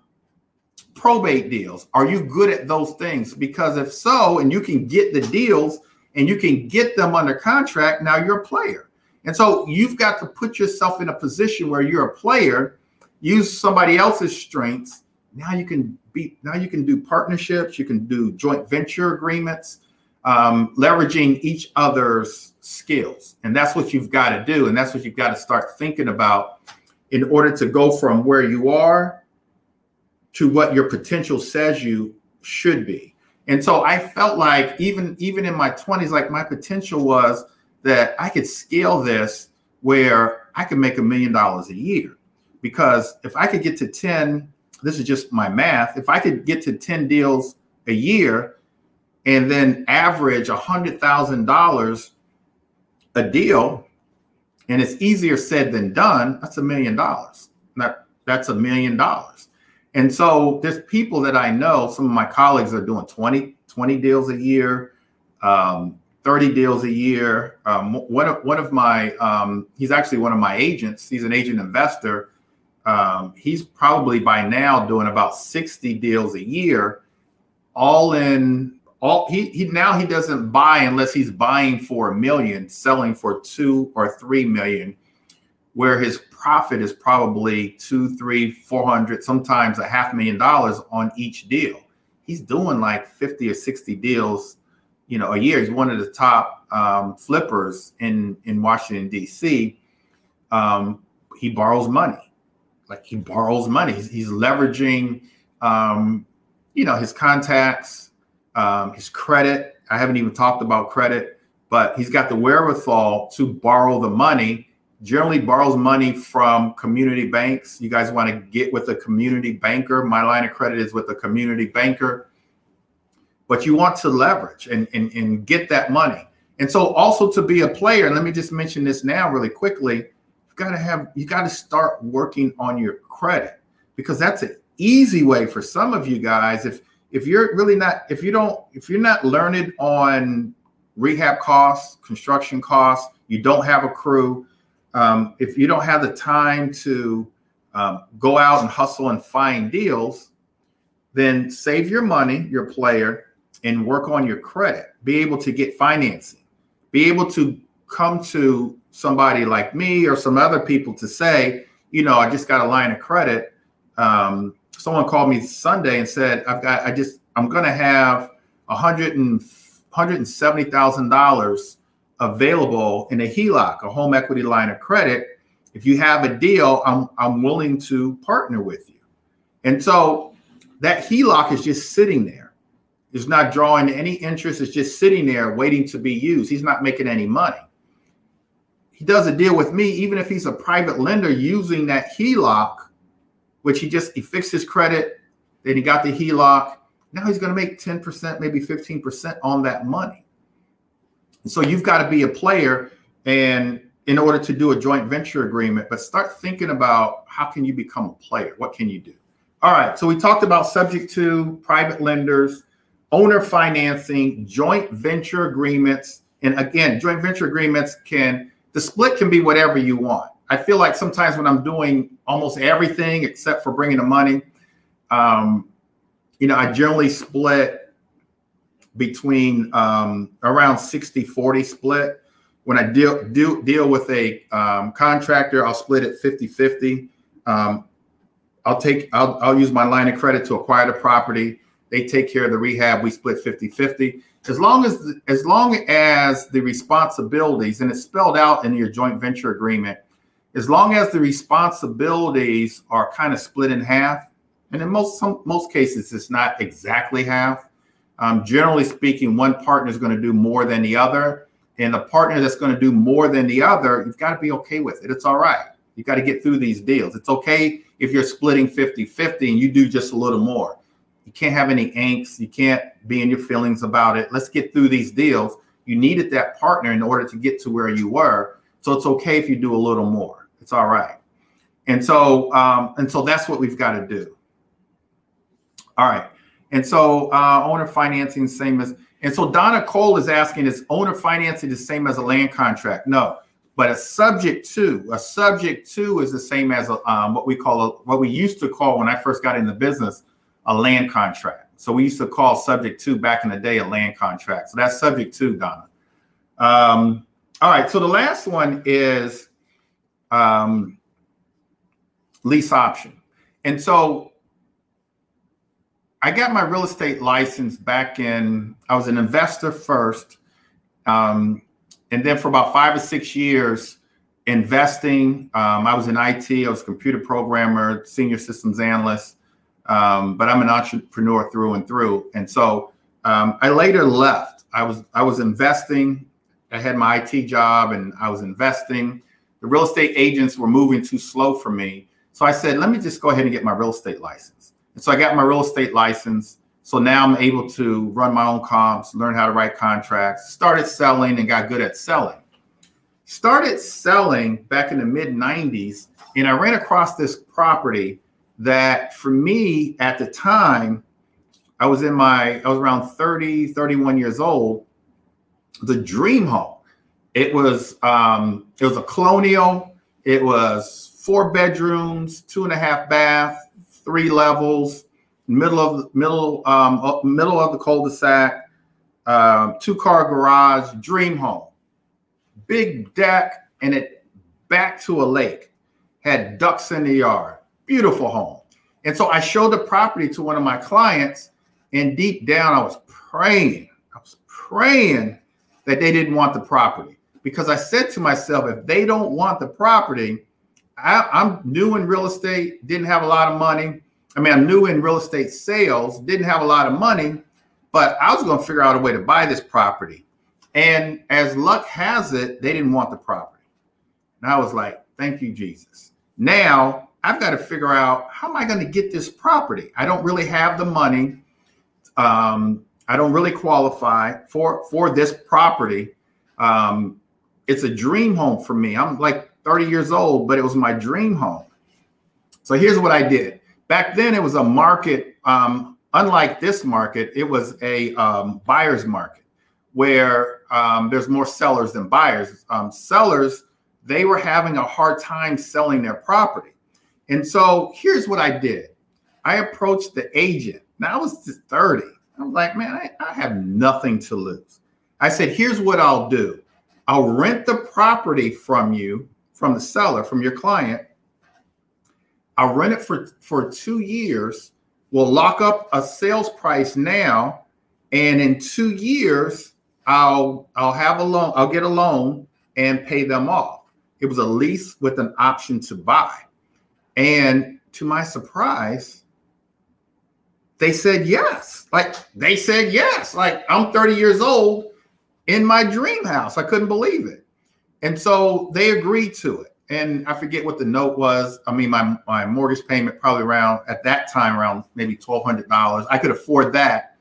A: probate deals. Are you good at those things? Because if so, and you can get the deals and you can get them under contract, now you're a player. And so you've got to put yourself in a position where you're a player, use somebody else's strengths. Now you can be now you can do partnerships, you can do joint venture agreements, um, leveraging each other's skills. And that's what you've got to do. And that's what you've got to start thinking about in order to go from where you are to what your potential says you should be. And so I felt like even even in my 20s, like my potential was that I could scale this where I could make a million dollars a year. Because if I could get to 10, this is just my math, if I could get to 10 deals a year and then average $100,000 a deal, and it's easier said than done, that's a million dollars. That, that's a million dollars. And so there's people that I know, some of my colleagues are doing 20, 20 deals a year. Um, 30 deals a year. Um, one, of, one of my, um, he's actually one of my agents. He's an agent investor. Um, he's probably by now doing about 60 deals a year, all in all. He, he now he doesn't buy unless he's buying for a million, selling for two or three million, where his profit is probably two, three, four hundred, sometimes a half million dollars on each deal. He's doing like 50 or 60 deals you know, a year. He's one of the top um, flippers in in Washington D.C. Um, he borrows money, like he borrows money. He's, he's leveraging, um, you know, his contacts, um, his credit. I haven't even talked about credit, but he's got the wherewithal to borrow the money. Generally, borrows money from community banks. You guys want to get with a community banker. My line of credit is with a community banker but you want to leverage and, and, and get that money. And so also to be a player, let me just mention this now really quickly. You've got to have you got to start working on your credit because that's an easy way for some of you guys. If if you're really not, if you don't, if you're not learned on rehab costs, construction costs, you don't have a crew, um, if you don't have the time to um, go out and hustle and find deals, then save your money, your player, and work on your credit. Be able to get financing. Be able to come to somebody like me or some other people to say, you know, I just got a line of credit. Um, someone called me Sunday and said, I've got, I just, I'm going to have a hundred and hundred and seventy thousand dollars available in a HELOC, a home equity line of credit. If you have a deal, I'm I'm willing to partner with you. And so that HELOC is just sitting there. It's not drawing any interest. It's just sitting there waiting to be used. He's not making any money. He does a deal with me, even if he's a private lender using that HELOC, which he just he fixed his credit, then he got the HELOC. Now he's going to make 10%, maybe 15% on that money. So you've got to be a player and in order to do a joint venture agreement, but start thinking about how can you become a player? What can you do? All right. So we talked about subject to private lenders, owner financing, joint venture agreements. And again, joint venture agreements can, the split can be whatever you want. I feel like sometimes when I'm doing almost everything except for bringing the money, um, you know, I generally split between um, around 60 40 split. When I deal do, deal with a um, contractor, I'll split it 50 50. Um, I'll take I'll, I'll use my line of credit to acquire the property. They take care of the rehab. We split 50 50. As long as the, as long as the responsibilities and it's spelled out in your joint venture agreement, as long as the responsibilities are kind of split in half, and in most some most cases it's not exactly half um, generally speaking, one partner is going to do more than the other. And the partner that's going to do more than the other, you've got to be okay with it. It's all right. You got to get through these deals. It's okay if you're splitting 50 50 and you do just a little more. You can't have any angst. You can't be in your feelings about it. Let's get through these deals. You needed that partner in order to get to where you were. So it's okay if you do a little more. It's all right. And so, um, and so that's what we've got to do. All right. And so uh, owner financing same as and so Donna Cole is asking is owner financing the same as a land contract? No, but a subject to a subject to is the same as a, um, what we call a, what we used to call when I first got in the business a land contract. So we used to call subject to back in the day a land contract. So that's subject to Donna. Um, all right. So the last one is um, lease option, and so I got my real estate license back in, I was an investor first. Um, and then for about five or six years, investing. Um, I was in IT, I was a computer programmer, senior systems analyst, um, but I'm an entrepreneur through and through. And so um, I later left. I was I was investing. I had my IT job and I was investing. The real estate agents were moving too slow for me. So I said, let me just go ahead and get my real estate license. And so I got my real estate license. So now I'm able to run my own comps, learn how to write contracts, started selling and got good at selling. Started selling back in the mid 90s, and I ran across this property that for me at the time, I was in my, I was around 30, 31 years old, the dream home. It was um, it was a colonial, it was four bedrooms, two and a half bath, three levels, middle of the middle um, middle of the cul-de-sac, um, two car garage, dream home, big deck, and it back to a lake. Had ducks in the yard, beautiful home. And so I showed the property to one of my clients, and deep down I was praying. I was praying that they didn't want the property because I said to myself, if they don't want the property, I, I'm new in real estate, didn't have a lot of money. I mean, I'm new in real estate sales, didn't have a lot of money, but I was going to figure out a way to buy this property. And as luck has it, they didn't want the property. And I was like, thank you, Jesus. Now I've got to figure out how am I going to get this property? I don't really have the money. Um, I don't really qualify for for this property. Um, it's a dream home for me. I'm like 30 years old, but it was my dream home. So here's what I did. Back then, it was a market. Um, unlike this market, it was a um, buyer's market where um, there's more sellers than buyers. Um, sellers, they were having a hard time selling their property. And so here's what I did. I approached the agent. Now I was just 30. I'm like, man, I, I have nothing to lose. I said, here's what I'll do. I'll rent the property from you, from the seller, from your client. I'll rent it for, for two years. We'll lock up a sales price now. And in two years, I'll I'll have a loan, I'll get a loan and pay them off. It was a lease with an option to buy. And to my surprise, they said yes. Like they said yes. Like I'm 30 years old in my dream house. I couldn't believe it. And so they agreed to it. And I forget what the note was. I mean, my, my mortgage payment probably around at that time around maybe $1,200. I could afford that.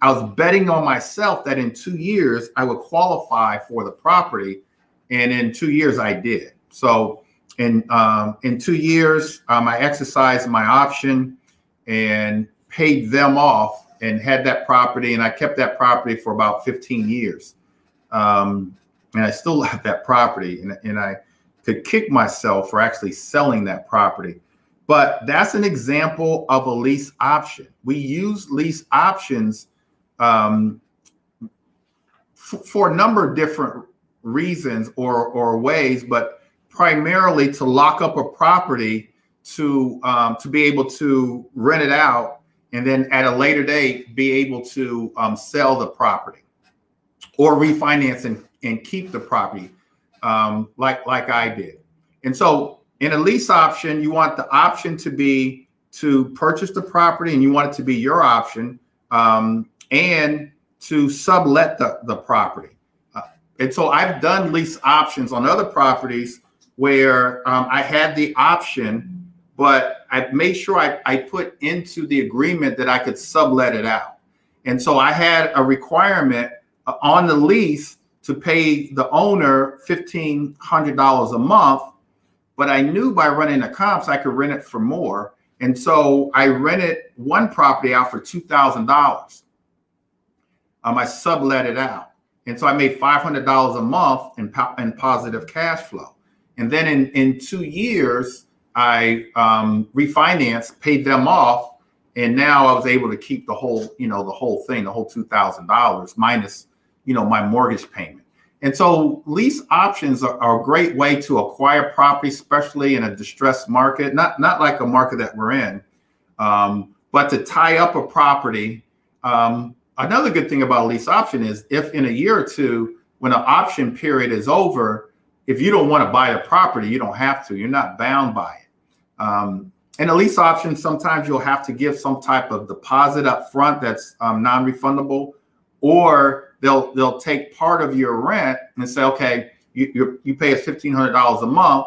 A: I was betting on myself that in two years I would qualify for the property. And in two years I did. So in um, in two years, um, I exercised my option and paid them off and had that property. And I kept that property for about 15 years um, and I still have that property, and, and I could kick myself for actually selling that property. But that's an example of a lease option. We use lease options um, f- for a number of different reasons or or ways, but primarily to lock up a property to um, to be able to rent it out and then at a later date be able to um, sell the property or refinance and, and keep the property um, like like I did. And so in a lease option, you want the option to be to purchase the property and you want it to be your option um, and to sublet the, the property. Uh, and so I've done lease options on other properties where um, I had the option, but I made sure I, I put into the agreement that I could sublet it out. And so I had a requirement on the lease to pay the owner $1,500 a month. But I knew by running the comps, I could rent it for more. And so I rented one property out for $2,000. Um, I sublet it out. And so I made $500 a month in, po- in positive cash flow. And then in, in two years, I um, refinanced, paid them off, and now I was able to keep the whole, you know, the whole thing, the whole two thousand dollars minus you know my mortgage payment. And so lease options are, are, a great way to acquire property, especially in a distressed market, not not like a market that we're in, um, but to tie up a property. Um, another good thing about a lease option is if in a year or two, when an option period is over, if you don't want to buy the property, you don't have to. You're not bound by it. Um, and a lease option, sometimes you'll have to give some type of deposit up front that's um, non-refundable, or they'll they'll take part of your rent and say, okay, you you, you pay us fifteen hundred dollars a month.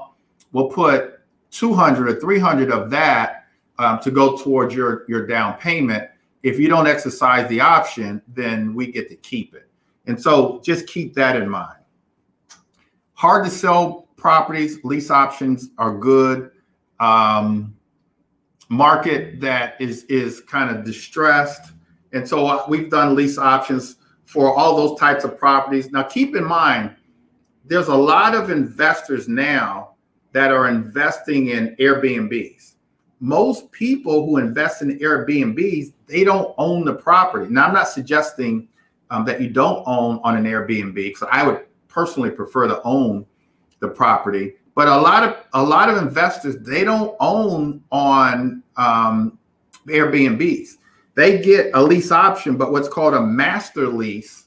A: We'll put two hundred or three hundred of that um, to go towards your your down payment. If you don't exercise the option, then we get to keep it. And so just keep that in mind. Hard to sell properties, lease options are good. Um, market that is is kind of distressed, and so uh, we've done lease options for all those types of properties. Now, keep in mind, there's a lot of investors now that are investing in Airbnbs. Most people who invest in Airbnbs, they don't own the property. Now, I'm not suggesting um, that you don't own on an Airbnb because I would personally prefer to own the property. But a lot of a lot of investors they don't own on um, Airbnbs they get a lease option, but what's called a master lease.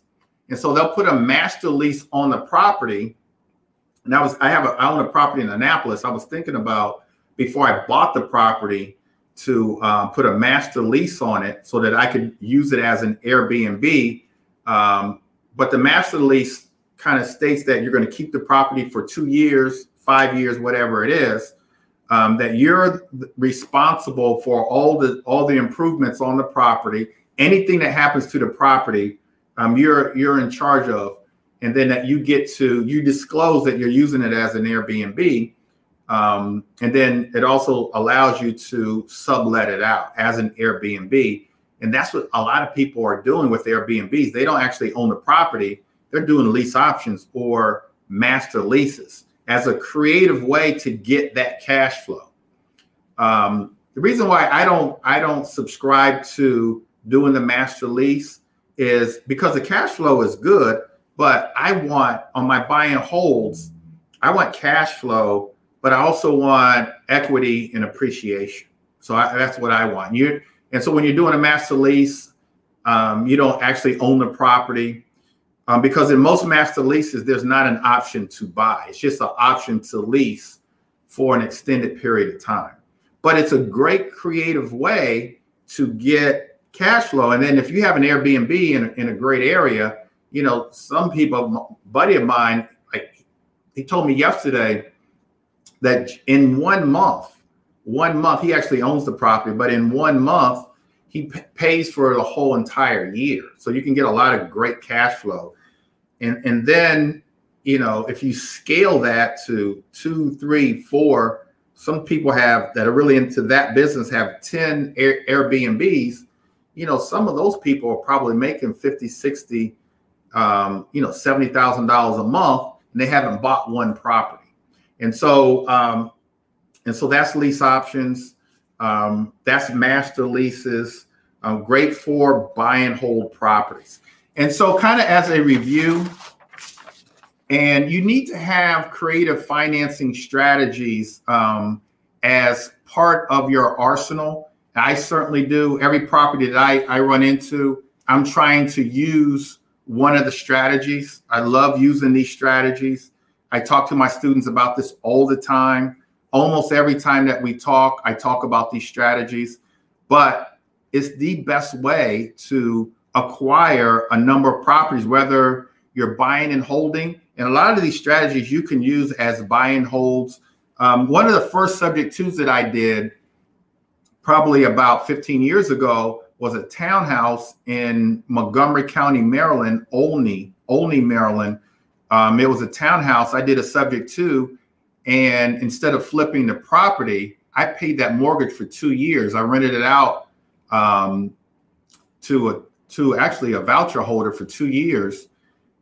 A: And so they'll put a master lease on the property. And I was I have a I own a property in Annapolis. I was thinking about before I bought the property to uh, put a master lease on it so that I could use it as an Airbnb. Um, but the master lease kind of states that you're going to keep the property for two years, five years, whatever it is um, that you're responsible for all the all the improvements on the property. Anything that happens to the property, um, you're you're in charge of, and then that you get to you disclose that you're using it as an Airbnb, um, and then it also allows you to sublet it out as an Airbnb, and that's what a lot of people are doing with Airbnbs. They don't actually own the property; they're doing lease options or master leases as a creative way to get that cash flow. Um, the reason why I don't I don't subscribe to doing the master lease is because the cash flow is good, but I want on my buy and holds, I want cash flow, but I also want equity and appreciation. So I, that's what I want. You and so when you're doing a master lease, um, you don't actually own the property um, because in most master leases, there's not an option to buy. It's just an option to lease for an extended period of time. But it's a great creative way to get cash flow. And then if you have an Airbnb in a, in a great area, you know, some people, buddy of mine, like he told me yesterday that in one month, one month, he actually owns the property, but in one month, he p- pays for the whole entire year. So you can get a lot of great cash flow. And, and then, you know, if you scale that to two, three, four, some people have that are really into that business have 10 Air, Airbnbs. You know, some of those people are probably making 50, 60, um, you know, $70,000 a month and they haven't bought one property. And so, um, and so that's lease options. Um, that's master leases. Um, great for buy and hold properties. And so, kind of as a review, and you need to have creative financing strategies um, as part of your arsenal. I certainly do. Every property that I, I run into, I'm trying to use one of the strategies. I love using these strategies. I talk to my students about this all the time almost every time that we talk, I talk about these strategies, but it's the best way to acquire a number of properties, whether you're buying and holding. And a lot of these strategies you can use as buy and holds. Um, one of the first subject twos that I did probably about 15 years ago was a townhouse in Montgomery County, Maryland, Olney, Olney, Maryland. Um, it was a townhouse. I did a subject to and instead of flipping the property, I paid that mortgage for two years. I rented it out um, to a to actually a voucher holder for two years,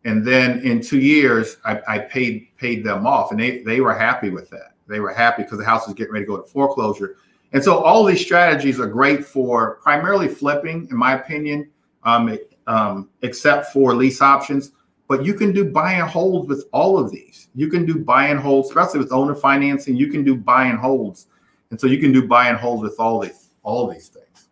A: and then in two years, I, I paid paid them off, and they they were happy with that. They were happy because the house was getting ready to go to foreclosure. And so all these strategies are great for primarily flipping, in my opinion, um, um, except for lease options. But you can do buy and holds with all of these. You can do buy and holds, especially with owner financing. You can do buy and holds, and so you can do buy and holds with all these all these things.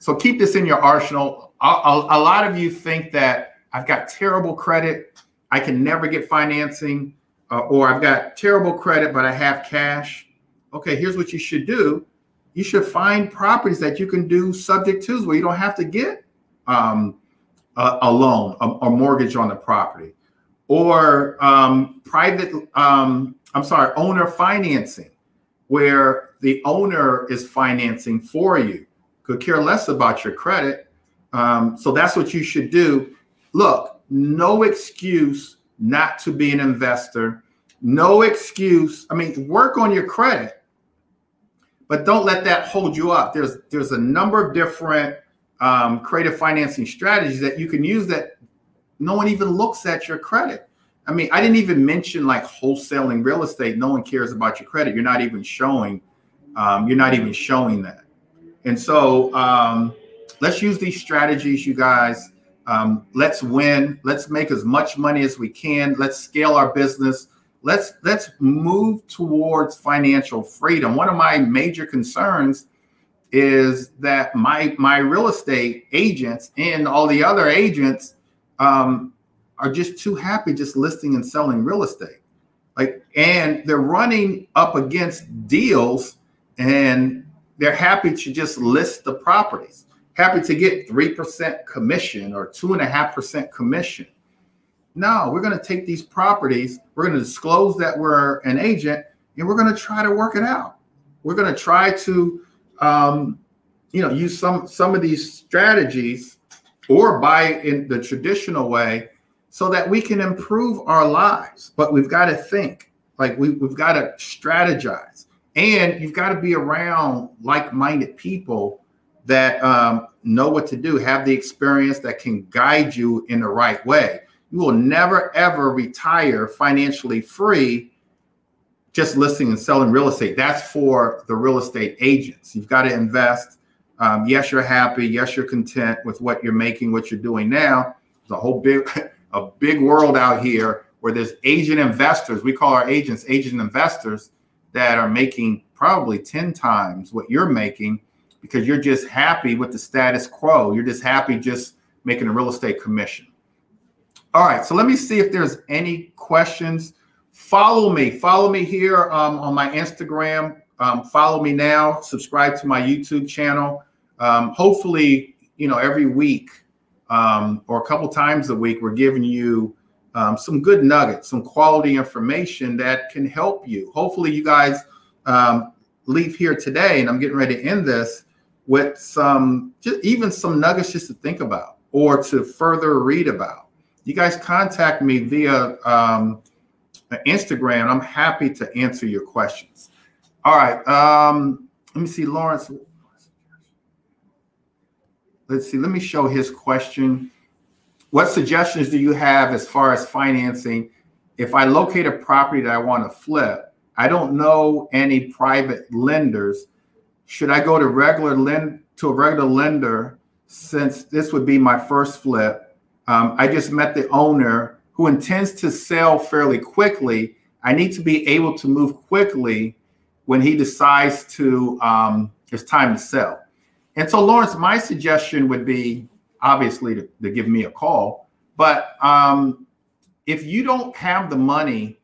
A: So keep this in your arsenal. A, a, a lot of you think that I've got terrible credit, I can never get financing, uh, or I've got terrible credit but I have cash. Okay, here's what you should do. You should find properties that you can do subject twos where you don't have to get um, a, a loan, a, a, mortgage on the property, or um, private, um, I'm sorry, owner financing, where the owner is financing for you, could care less about your credit. Um, so that's what you should do. Look, no excuse not to be an investor. No excuse. I mean, work on your credit, but don't let that hold you up. There's there's a number of different um, creative financing strategies that you can use that no one even looks at your credit. I mean, I didn't even mention like wholesaling real estate. No one cares about your credit. You're not even showing. Um, you're not even showing that. And so um, let's use these strategies, you guys. Um, let's win. Let's make as much money as we can. Let's scale our business. Let's let's move towards financial freedom. One of my major concerns is that my my real estate agents and all the other agents um, are just too happy just listing and selling real estate. Like and they're running up against deals and they're happy to just list the properties. Happy to get 3% commission or 2.5% commission. No we're going to take these properties we're going to disclose that we're an agent and we're going to try to work it out. We're going to try to um, you know, use some some of these strategies or buy in the traditional way so that we can improve our lives. But we've got to think, like we, we've got to strategize. And you've got to be around like-minded people that um, know what to do, have the experience that can guide you in the right way. You will never ever retire financially free just listing and selling real estate. That's for the real estate agents. You've got to invest. Um, yes, you're happy. Yes, you're content with what you're making, what you're doing now. There's a whole big, a big world out here where there's agent investors. We call our agents agent investors that are making probably 10 times what you're making because you're just happy with the status quo. You're just happy just making a real estate commission. All right, so let me see if there's any questions. Follow me. Follow me here um, on my Instagram. Um, follow me now. Subscribe to my YouTube channel. Um, hopefully, you know, every week um, or a couple times a week, we're giving you um, some good nuggets, some quality information that can help you. Hopefully, you guys um, leave here today, and I'm getting ready to end this with some, just even some nuggets just to think about or to further read about. You guys contact me via um, Instagram. I'm happy to answer your questions. All right. Um, let me see, Lawrence. Let's see. Let me show his question. What suggestions do you have as far as financing? If I locate a property that I want to flip, I don't know any private lenders. Should I go to regular lend to a regular lender since this would be my first flip? Um, I just met the owner who intends to sell fairly quickly. I need to be able to move quickly when he decides to um, it's time to sell. And so, Lawrence, my suggestion would be obviously to, to give me a call. But um, if you don't have the money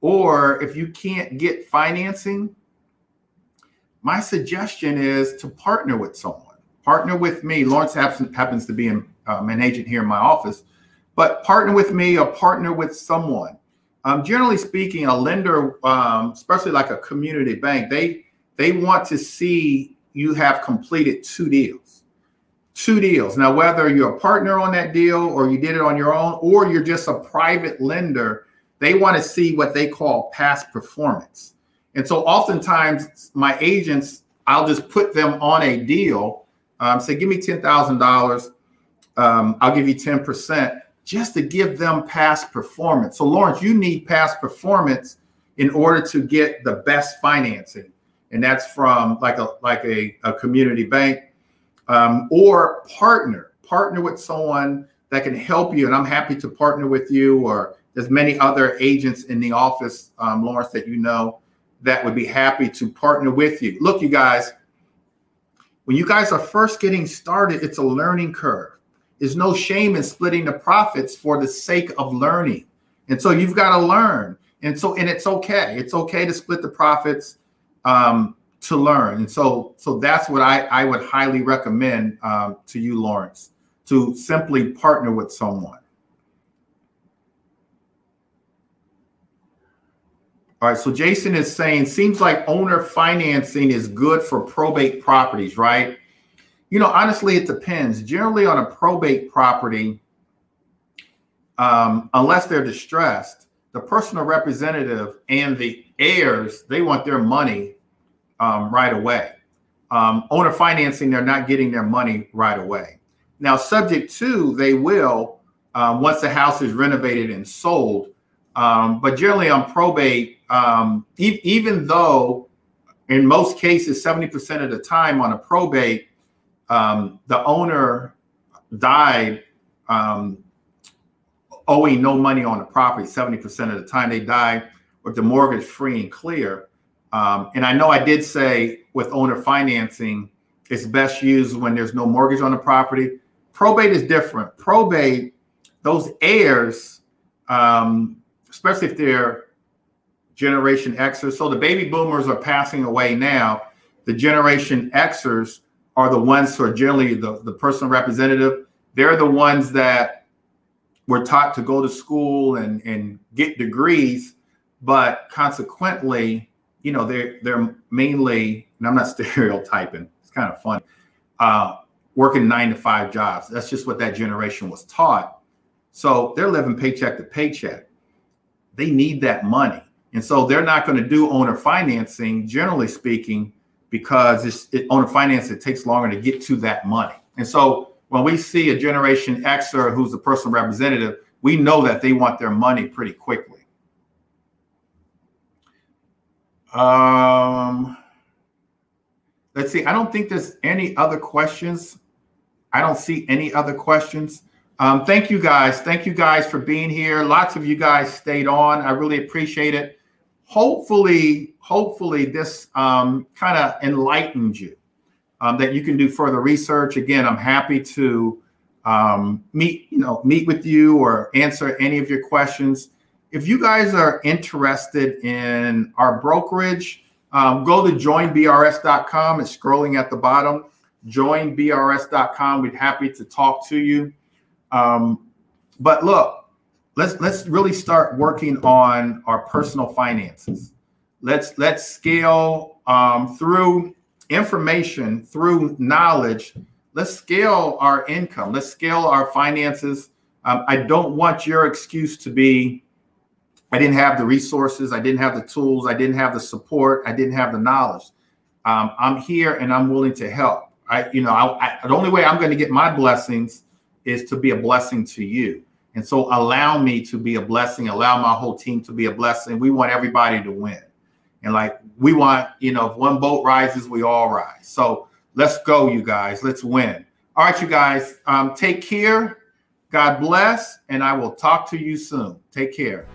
A: or if you can't get financing, my suggestion is to partner with someone. Partner with me. Lawrence happens to be um, an agent here in my office, but partner with me or partner with someone. Um, generally speaking, a lender, um, especially like a community bank, they they want to see you have completed two deals two deals. Now, whether you're a partner on that deal or you did it on your own, or you're just a private lender, they want to see what they call past performance. And so, oftentimes, my agents, I'll just put them on a deal, um, say, give me $10,000, um, I'll give you 10%, just to give them past performance. So, Lawrence, you need past performance in order to get the best financing. And that's from like a like a, a community bank um, or partner partner with someone that can help you and i'm happy to partner with you or there's many other agents in the office um, lawrence that you know that would be happy to partner with you look you guys when you guys are first getting started it's a learning curve there's no shame in splitting the profits for the sake of learning and so you've got to learn and so and it's okay it's okay to split the profits um, to learn. And so, so that's what I, I would highly recommend um, to you, Lawrence, to simply partner with someone. All right, so Jason is saying, seems like owner financing is good for probate properties, right? You know, honestly, it depends. Generally, on a probate property, um, unless they're distressed, the personal representative and the heirs, they want their money um, right away. Um, owner financing, they're not getting their money right away. Now, subject to, they will um, once the house is renovated and sold. Um, but generally on probate, um, e- even though in most cases, 70% of the time on a probate, um, the owner died owing no money on the property 70% of the time they die with the mortgage free and clear um, and I know I did say with owner financing, it's best used when there's no mortgage on the property. Probate is different. Probate, those heirs, um, especially if they're Generation Xers, so the baby boomers are passing away now. The Generation Xers are the ones who are generally the, the personal representative. They're the ones that were taught to go to school and, and get degrees, but consequently, you know, they're they're mainly, and I'm not stereotyping. It's kind of fun. Uh, working nine to five jobs. That's just what that generation was taught. So they're living paycheck to paycheck. They need that money, and so they're not going to do owner financing, generally speaking, because it's it, owner finance it takes longer to get to that money. And so when we see a Generation Xer who's a personal representative, we know that they want their money pretty quickly. Um, let's see. I don't think there's any other questions. I don't see any other questions. Um, thank you guys. Thank you guys for being here. Lots of you guys stayed on. I really appreciate it. Hopefully, hopefully this um, kind of enlightened you um, that you can do further research. Again, I'm happy to um, meet, you know, meet with you or answer any of your questions. If you guys are interested in our brokerage, um, go to joinbrs.com. It's scrolling at the bottom. Joinbrs.com. We'd happy to talk to you. Um, but look, let's let's really start working on our personal finances. Let's let's scale um, through information, through knowledge. Let's scale our income. Let's scale our finances. Um, I don't want your excuse to be I didn't have the resources, I didn't have the tools, I didn't have the support, I didn't have the knowledge. Um, I'm here and I'm willing to help. I, you know, I, I, the only way I'm going to get my blessings is to be a blessing to you. And so allow me to be a blessing, allow my whole team to be a blessing. We want everybody to win. And like we want, you know, if one boat rises, we all rise. So let's go, you guys. Let's win. All right, you guys. Um, take care. God bless. And I will talk to you soon. Take care.